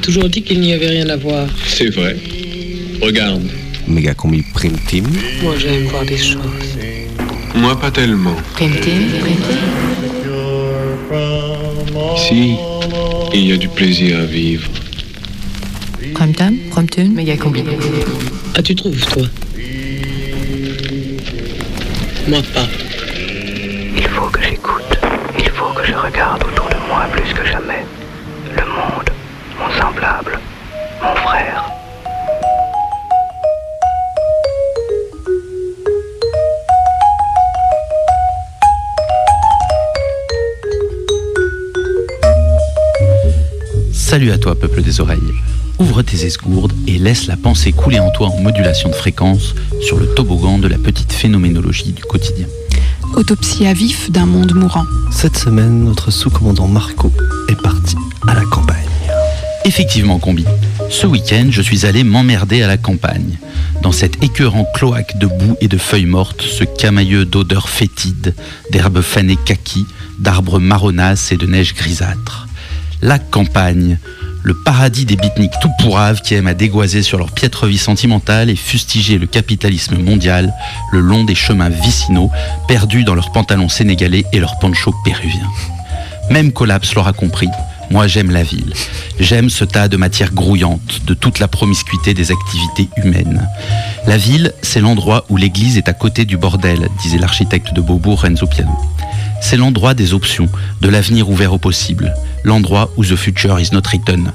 toujours dit qu'il n'y avait rien à voir. C'est vrai. Regarde. Méga combi prime team. Moi, j'aime voir des choses. Moi, pas tellement. Ici, il y a du plaisir à vivre. Prime time, prime tune, méga combi. Ah, tu trouves, toi? Moi, pas. Tes esgourdes et laisse la pensée couler en toi en modulation de fréquence sur le toboggan de la petite phénoménologie du quotidien. Autopsie à vif d'un monde mourant. Cette semaine, notre sous-commandant Marco est parti à la campagne. Effectivement, combi. Ce week-end, je suis allé m'emmerder à la campagne. Dans cet écœurant cloaque de boue et de feuilles mortes, ce camailleux d'odeurs fétides, d'herbes fanées kaki, d'arbres marronasses et de neige grisâtre. La campagne, le paradis des bitniks tout pourraves qui aiment à dégoiser sur leur piètre vie sentimentale et fustiger le capitalisme mondial le long des chemins vicinaux, perdus dans leurs pantalons sénégalais et leurs ponchos péruviens. Même Collapse l'aura compris, moi j'aime la ville. J'aime ce tas de matière grouillante, de toute la promiscuité des activités humaines. La ville, c'est l'endroit où l'église est à côté du bordel, disait l'architecte de Beaubourg Renzo Piano. C'est l'endroit des options, de l'avenir ouvert au possible, l'endroit où the future is not written.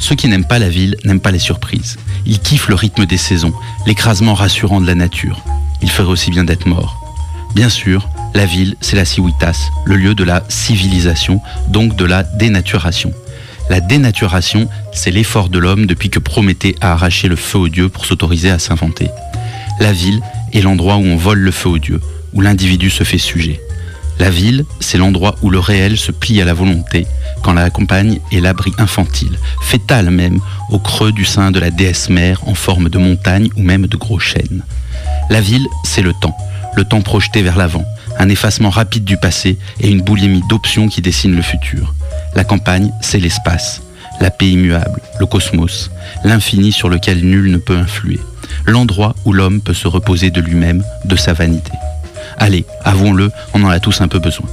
Ceux qui n'aiment pas la ville n'aiment pas les surprises. Ils kiffent le rythme des saisons, l'écrasement rassurant de la nature. Ils feraient aussi bien d'être morts. Bien sûr, la ville, c'est la civitas, le lieu de la civilisation, donc de la dénaturation. La dénaturation, c'est l'effort de l'homme depuis que Prométhée a arraché le feu aux dieux pour s'autoriser à s'inventer. La ville est l'endroit où on vole le feu aux dieux, où l'individu se fait sujet. La ville, c'est l'endroit où le réel se plie à la volonté, quand la campagne est l'abri infantile, fétal même, au creux du sein de la déesse mère en forme de montagne ou même de gros chênes. La ville, c'est le temps, le temps projeté vers l'avant, un effacement rapide du passé et une boulimie d'options qui dessinent le futur. La campagne, c'est l'espace, la paix immuable, le cosmos, l'infini sur lequel nul ne peut influer, l'endroit où l'homme peut se reposer de lui-même, de sa vanité. Allez, avouons-le, on en a tous un peu besoin.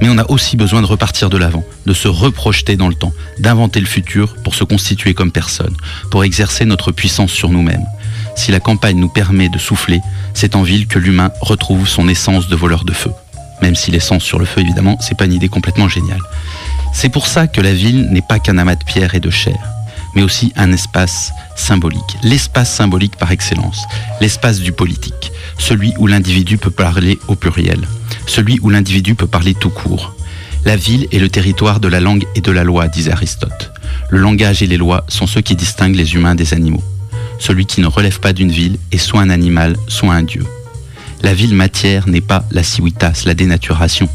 Mais on a aussi besoin de repartir de l'avant, de se reprojeter dans le temps, d'inventer le futur pour se constituer comme personne, pour exercer notre puissance sur nous-mêmes. Si la campagne nous permet de souffler, c'est en ville que l'humain retrouve son essence de voleur de feu. Même si l'essence sur le feu, évidemment, c'est pas une idée complètement géniale. C'est pour ça que la ville n'est pas qu'un amas de pierre et de chair, mais aussi un espace symbolique. L'espace symbolique par excellence, l'espace du politique, celui où l'individu peut parler au pluriel, celui où l'individu peut parler tout court. La ville est le territoire de la langue et de la loi, disait Aristote. Le langage et les lois sont ceux qui distinguent les humains des animaux. Celui qui ne relève pas d'une ville est soit un animal, soit un dieu. La ville matière n'est pas la civitas, la dénaturation,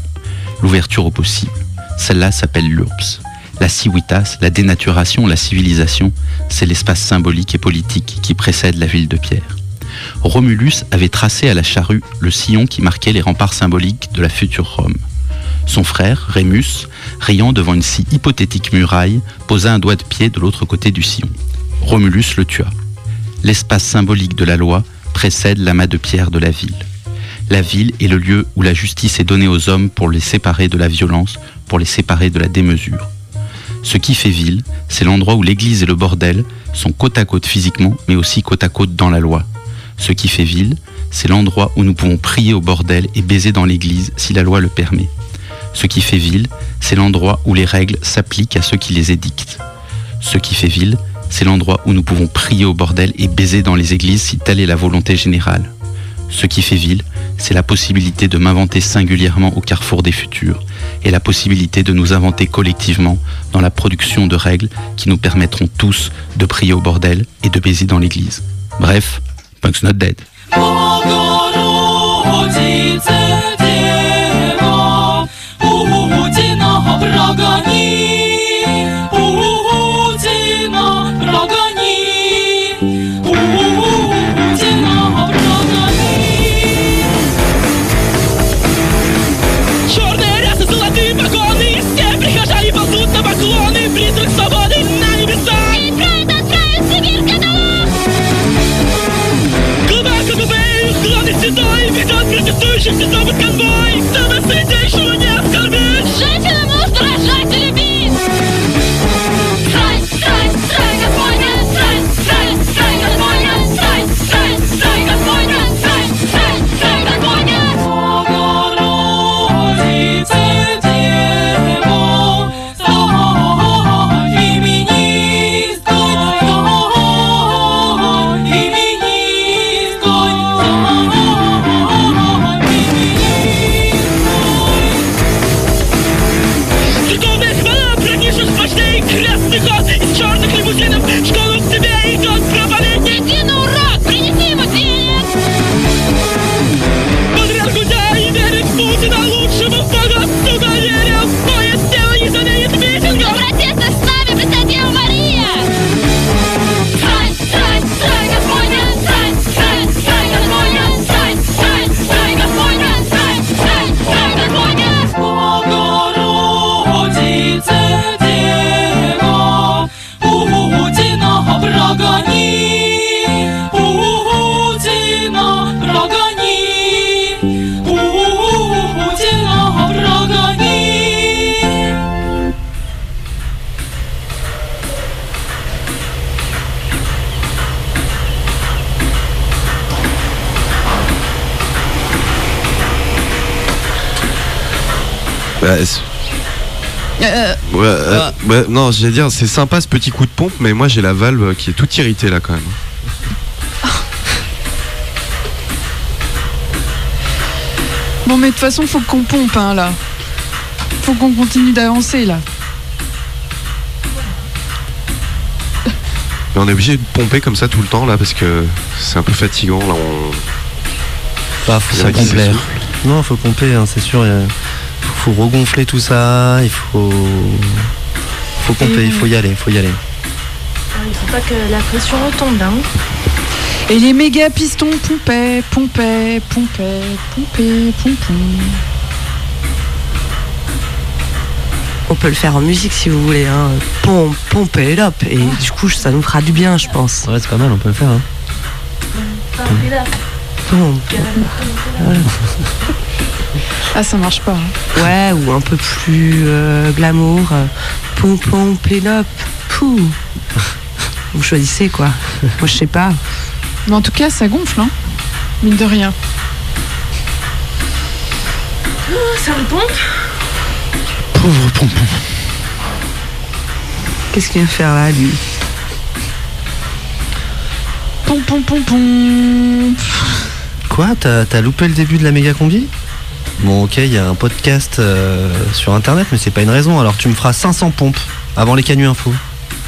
l'ouverture au possible. Celle-là s'appelle l'URPS. La civitas, la dénaturation, la civilisation, c'est l'espace symbolique et politique qui précède la ville de pierre. Romulus avait tracé à la charrue le sillon qui marquait les remparts symboliques de la future Rome. Son frère, Rémus, riant devant une si hypothétique muraille, posa un doigt de pied de l'autre côté du sillon. Romulus le tua. L'espace symbolique de la loi précède l'amas de pierre de la ville. La ville est le lieu où la justice est donnée aux hommes pour les séparer de la violence, pour les séparer de la démesure. Ce qui fait ville, c'est l'endroit où l'église et le bordel sont côte à côte physiquement, mais aussi côte à côte dans la loi. Ce qui fait ville, c'est l'endroit où nous pouvons prier au bordel et baiser dans l'église si la loi le permet. Ce qui fait ville, c'est l'endroit où les règles s'appliquent à ceux qui les édictent. Ce qui fait ville, c'est l'endroit où nous pouvons prier au bordel et baiser dans les églises si telle est la volonté générale. Ce qui fait ville, c'est la possibilité de m'inventer singulièrement au carrefour des futurs et la possibilité de nous inventer collectivement dans la production de règles qui nous permettront tous de prier au bordel et de baiser dans l'église. Bref, Punk's not dead. Bah, c'est- Euh, Ouais, euh, ouais, non, j'allais dire, c'est sympa ce petit coup de pompe, mais moi j'ai la valve qui est toute irritée là quand même. Bon, mais de toute façon, faut qu'on pompe, hein, là. Faut qu'on continue d'avancer, là. Mais on est obligé de pomper comme ça tout le temps là parce que c'est un peu fatigant là. On... Bah, faut Il y en a qui pomper. s'essoufflent. Non, faut pomper, hein, c'est sûr. Faut regonfler tout ça. Il faut, faut pomper. Il faut y aller. Il faut y aller. Il faut pas que la pression retombe. Hein. Et les méga pistons pompaient, pompaient, pompaient, pompaient, pompons. On peut le faire en musique si vous voulez. Hein. Pompe, pompe et up. Et du coup, ça nous fera du bien, je pense. Ouais, c'est pas mal. On peut le faire. Hein. Ah, ça marche pas. hein. Ouais, ou un peu plus euh, glamour. et up. Pouh. Vous choisissez quoi. Moi, je sais pas. Mais en tout cas, ça gonfle, hein. Mine de rien. Ça me pompe Pauvre pompon. Qu'est-ce qu'il vient faire là, lui? Pom, pom, pom, pom. Quoi T'as loupé le début de la méga combi? Bon, ok, il y a un podcast euh, sur internet, mais c'est pas une raison. Alors tu me feras 500 pompes avant les canuts info.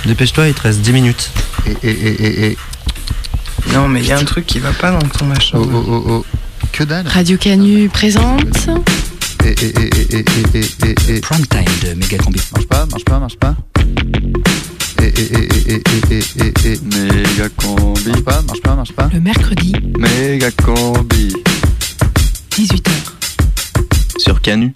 Dépêche-toi, il te reste 10 minutes. Et, et, et, et, et- Non, mais il y a un truc qui va pas dans ton machin. Oh, oh, oh, oh. Que dalle. Radio Canu présente. Et, et, et, et, et, et, et, et. Prank time de Megacombi. Marche pas, marche pas, marche pas. Méga combi. Marche pas, marche pas, marche pas. Le mercredi, Méga combi. 18h. Sur Canu.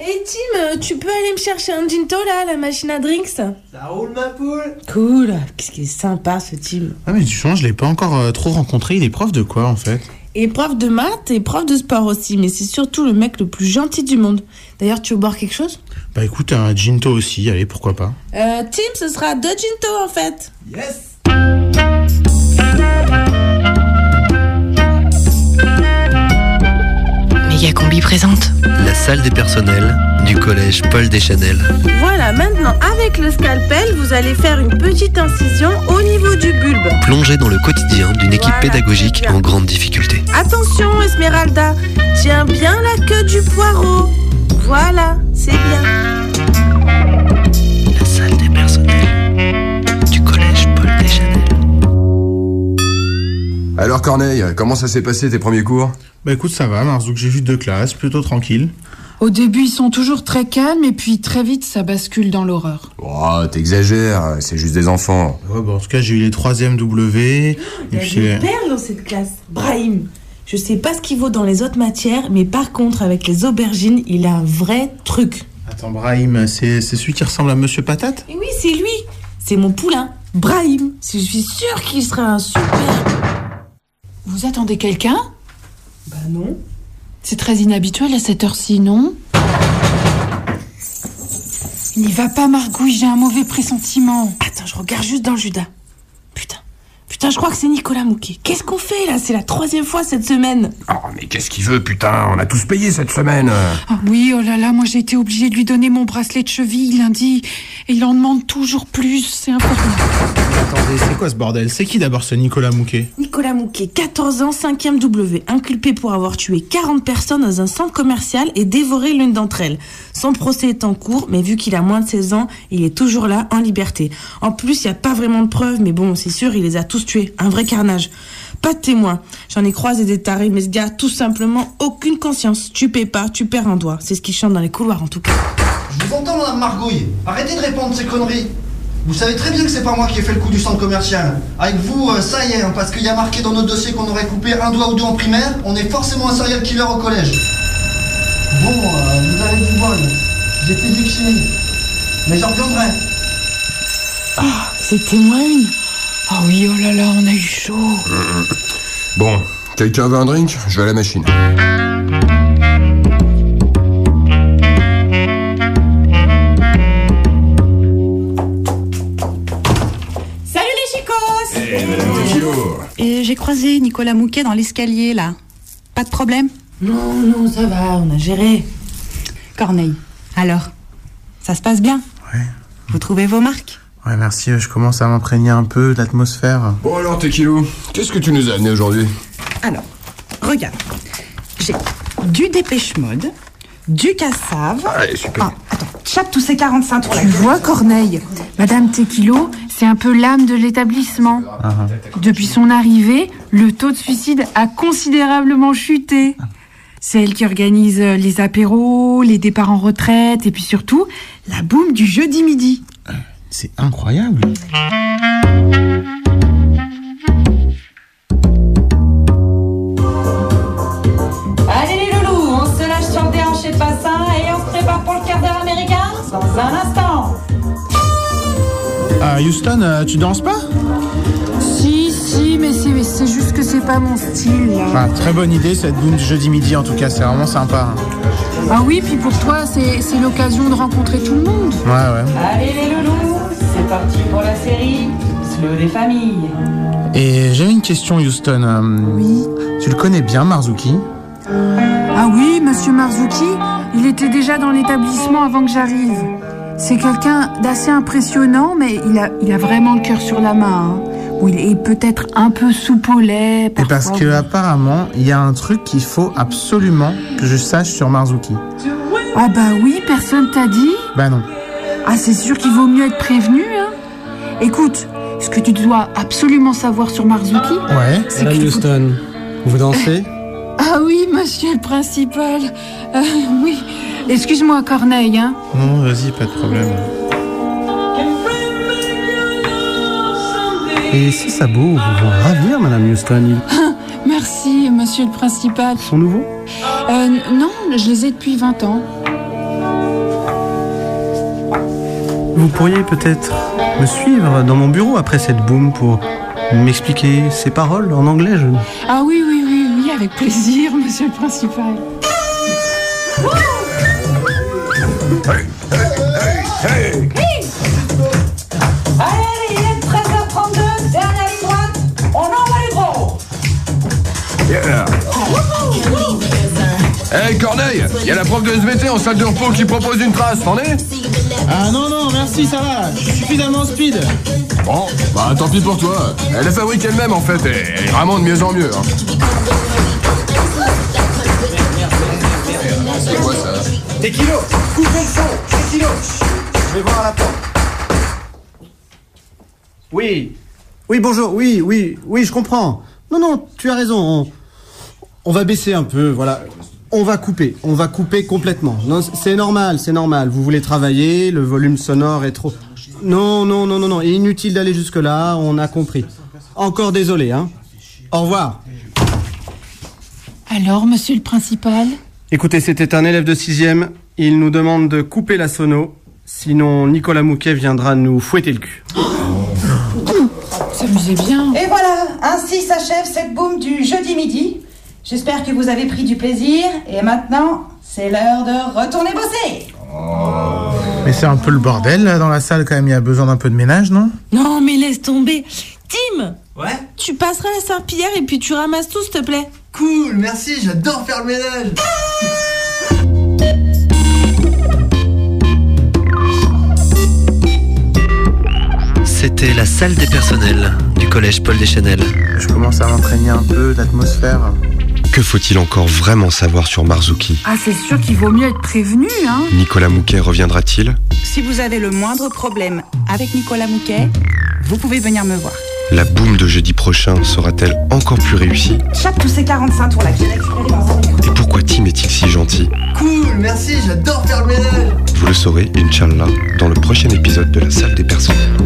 Et Tim, tu peux aller me chercher un ginto là, la machine à drinks? Ça roule ma poule Cool. Qu'est-ce qu'il est sympa ce Tim. Ah mais du coup, je l'ai pas encore euh, trop rencontré. Il est prof de quoi en fait? Et prof de maths et prof de sport aussi, mais c'est surtout le mec le plus gentil du monde. D'ailleurs, tu veux boire quelque chose? Bah écoute, un ginto aussi. Allez, pourquoi pas. euh, Tim, ce sera deux ginto en fait. Yes Présente. La salle des personnels du collège Paul Deschanel. Voilà, maintenant avec le scalpel, vous allez faire une petite incision au niveau du bulbe. Plongé dans le quotidien d'une équipe Voilà, pédagogique en grande difficulté. Attention, Esmeralda, tiens bien la queue du poireau. Voilà, c'est bien. Alors Corneille, comment ça s'est passé tes premiers cours? Bah écoute, ça va, Marzouk. J'ai vu deux classes, plutôt tranquille. Au début, ils sont toujours très calmes et puis très vite, ça bascule dans l'horreur. Oh, t'exagères, c'est juste des enfants. Ouais, bah en tout cas, j'ai eu les troisième W. Il Et y a puis. des perles dans cette classe. Brahim, je sais pas ce qu'il vaut dans les autres matières, mais par contre, avec les aubergines, il a un vrai truc. Attends, Brahim, c'est c'est celui qui ressemble à Monsieur Patate? Et oui, c'est lui. C'est mon poulain, Brahim. Je suis sûre qu'il sera un super. Vous attendez quelqu'un? Bah non. C'est très inhabituel à cette heure-ci, non? Il n'y va pas, Margouille, j'ai un mauvais pressentiment. Attends, je regarde juste dans le Judas. Putain. Je crois que c'est Nicolas Mouquet. Qu'est-ce qu'on fait là? C'est la troisième fois cette semaine. Oh, mais qu'est-ce qu'il veut, putain? On a tous payé cette semaine. Ah oui, oh là là, moi j'ai été obligée de lui donner mon bracelet de cheville lundi. Et il en demande toujours plus, c'est infernal. Attendez, c'est quoi ce bordel? C'est qui d'abord ce Nicolas Mouquet? Nicolas Mouquet, 14 ans, 5e W, inculpé pour avoir tué 40 personnes dans un centre commercial et dévoré l'une d'entre elles. Son procès est en cours, mais vu qu'il a moins de 16 ans, il est toujours là, en liberté. En plus, il n'y a pas vraiment de preuves, mais bon, c'est sûr, il les a tous Un vrai carnage. Pas de témoins. J'en ai croisé des tarés, mais ce gars a tout simplement aucune conscience. Tu paies pas, tu perds un doigt. C'est ce qu'il chante dans les couloirs, en tout cas. Je vous entends, madame Margouille. Arrêtez de répondre ces conneries. Vous savez très bien que c'est pas moi qui ai fait le coup du centre commercial. Avec vous, euh, ça y est, hein, parce qu'il y a marqué dans notre dossier qu'on aurait coupé un doigt ou deux en primaire, on est forcément un serial killer au collège. Bon, euh, vous avez du bol. J'ai physique chimie. Mais j'en reviendrai. Ah, c'était une. Ah oui, oh là là, on a eu chaud. Bon, quelqu'un veut un drink? Je vais à la machine. Salut les chicos Eh, Et j'ai croisé Nicolas Mouquet dans l'escalier là. Pas de problème? Non, non, ça va, on a géré. Corneille, alors Ça se passe bien? Ouais. Vous trouvez vos marques? Ouais, merci, je commence à m'imprégner un peu de l'atmosphère. Bon alors, Tequilo, qu'est-ce que tu nous as amené aujourd'hui? Alors, regarde. J'ai du dépêche mode, du cassave. Allez, super. Ah, attends, chape tous ces 45 Tu vois, Corneille, Madame Tequilo, c'est un peu l'âme de l'établissement. Depuis son arrivée, le taux de suicide a considérablement chuté. C'est elle qui organise les apéros, les départs en retraite et puis surtout la boum du jeudi midi. C'est incroyable. Allez les loulous, on se lâche sur le déhanché de bassin et on se prépare pour le quart d'heure américain dans un instant. Ah, Houston, euh, tu danses pas? Si, si, mais c'est c'est juste que c'est pas mon style. là. Ah, Très bonne idée cette boom du jeudi midi en tout cas, c'est vraiment sympa. Ah oui, puis pour toi, c'est l'occasion de rencontrer tout le monde. Ouais, ouais. Allez les loulous, parti pour la série Slow des familles. Et j'avais une question, Houston. euh, Oui. Tu le connais bien, Marzuki? Ah oui, monsieur Marzuki, il était déjà dans l'établissement avant que j'arrive. C'est quelqu'un d'assez impressionnant, mais il a, il a vraiment le cœur sur la main. hein. Ou il est peut-être un peu lait. Et parce que oui. apparemment, il y a un truc qu'il faut absolument que je sache sur Marzuki. Ah bah oui, personne t'a dit? Bah non. Ah c'est sûr qu'il vaut mieux être prévenu? Écoute, ce que tu dois absolument savoir sur Marzuki Ouais. C'est Madame Houston, vous dansez? [LAUGHS] Ah oui, monsieur le principal. Euh, oui. Excuse-moi, Corneille, hein. Non, vas-y, pas de problème. Et si ça beau, vous vont ravir, Madame Houston. [LAUGHS] Merci, monsieur le principal. Ils sont nouveaux? Euh, non, je les ai depuis 20 ans. Vous pourriez peut-être me suivre dans mon bureau après cette boum pour m'expliquer ces paroles en anglais. Je... Ah oui, oui, oui, oui, avec plaisir, [LAUGHS] monsieur le principal. Allez, il est 13h32, dernière ligne droite. On envoie les gros. Yeah. Hey Corneille, il y a la prof de SVT en salle de repos qui propose une trace, t'en es Ah non, non, merci, ça va. Je suis suffisamment speed. Bon, bah tant pis pour toi. Elle la fabrique elle-même en fait, et elle est vraiment de mieux en mieux. Hein. C'est quoi ça Tequilo, coupez le son, Tequilo. Je vais voir à la porte. Oui. Oui, bonjour. Oui, oui, oui, je comprends. Non, non, tu as raison. On, on va baisser un peu, voilà. On va couper. On va couper complètement. Non, c'est normal, c'est normal. Vous voulez travailler, le volume sonore est trop. Non, non, non, non, non. Inutile d'aller jusque-là, on a compris. Encore désolé, hein. Au revoir. Alors, monsieur le principal? Écoutez, c'était un élève de sixième. Il nous demande de couper la sono. Sinon, Nicolas Mouquet viendra nous fouetter le cul. Bien. Et voilà, ainsi s'achève cette boum du jeudi midi. J'espère que vous avez pris du plaisir. Et maintenant, c'est l'heure de retourner bosser. Mais c'est un peu le bordel là dans la salle quand même. Il y a besoin d'un peu de ménage, non? Non, mais laisse tomber. Tim Ouais? Tu passeras la serpillière et puis tu ramasses tout, s'il te plaît. Cool, merci, j'adore faire le ménage. C'était la salle des personnels du collège Paul Deschanel. Je commence à m'imprégner un peu d'atmosphère. Que faut-il encore vraiment savoir sur Marzuki? Ah, c'est sûr qu'il vaut mieux être prévenu, hein. Nicolas Mouquet reviendra-t-il? Si vous avez le moindre problème avec Nicolas Mouquet, vous pouvez venir me voir. La boum de jeudi prochain sera-t-elle encore plus réussie? Chaque tous ces 45 tours là dans. Et pourquoi Tim est-il si gentil? Cool, merci, j'adore faire le ménage. Vous le saurez, Inch'Allah, dans le prochain épisode de la salle des personnels.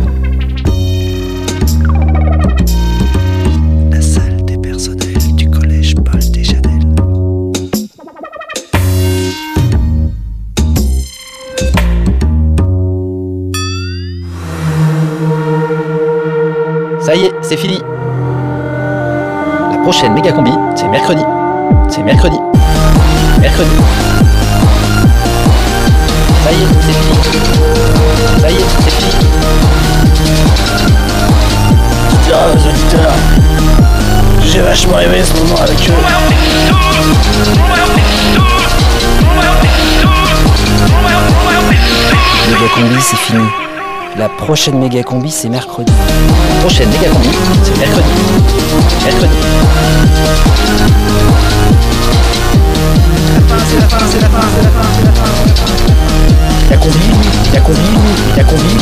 C'est fini. La prochaine méga combi, c'est mercredi. C'est mercredi. Mercredi. Ça y est, c'est fini. Ça y est, c'est fini. Putain, auditeurs, j'ai vachement aimé ce moment avec eux. Méga combi, c'est fini. La prochaine méga combi, c'est mercredi. La prochaine méga combi, c'est mercredi. Mercredi. C'est la fin, c'est la fin, c'est la fin, c'est la fin, c'est la fin. La la combi, la combi. La combi.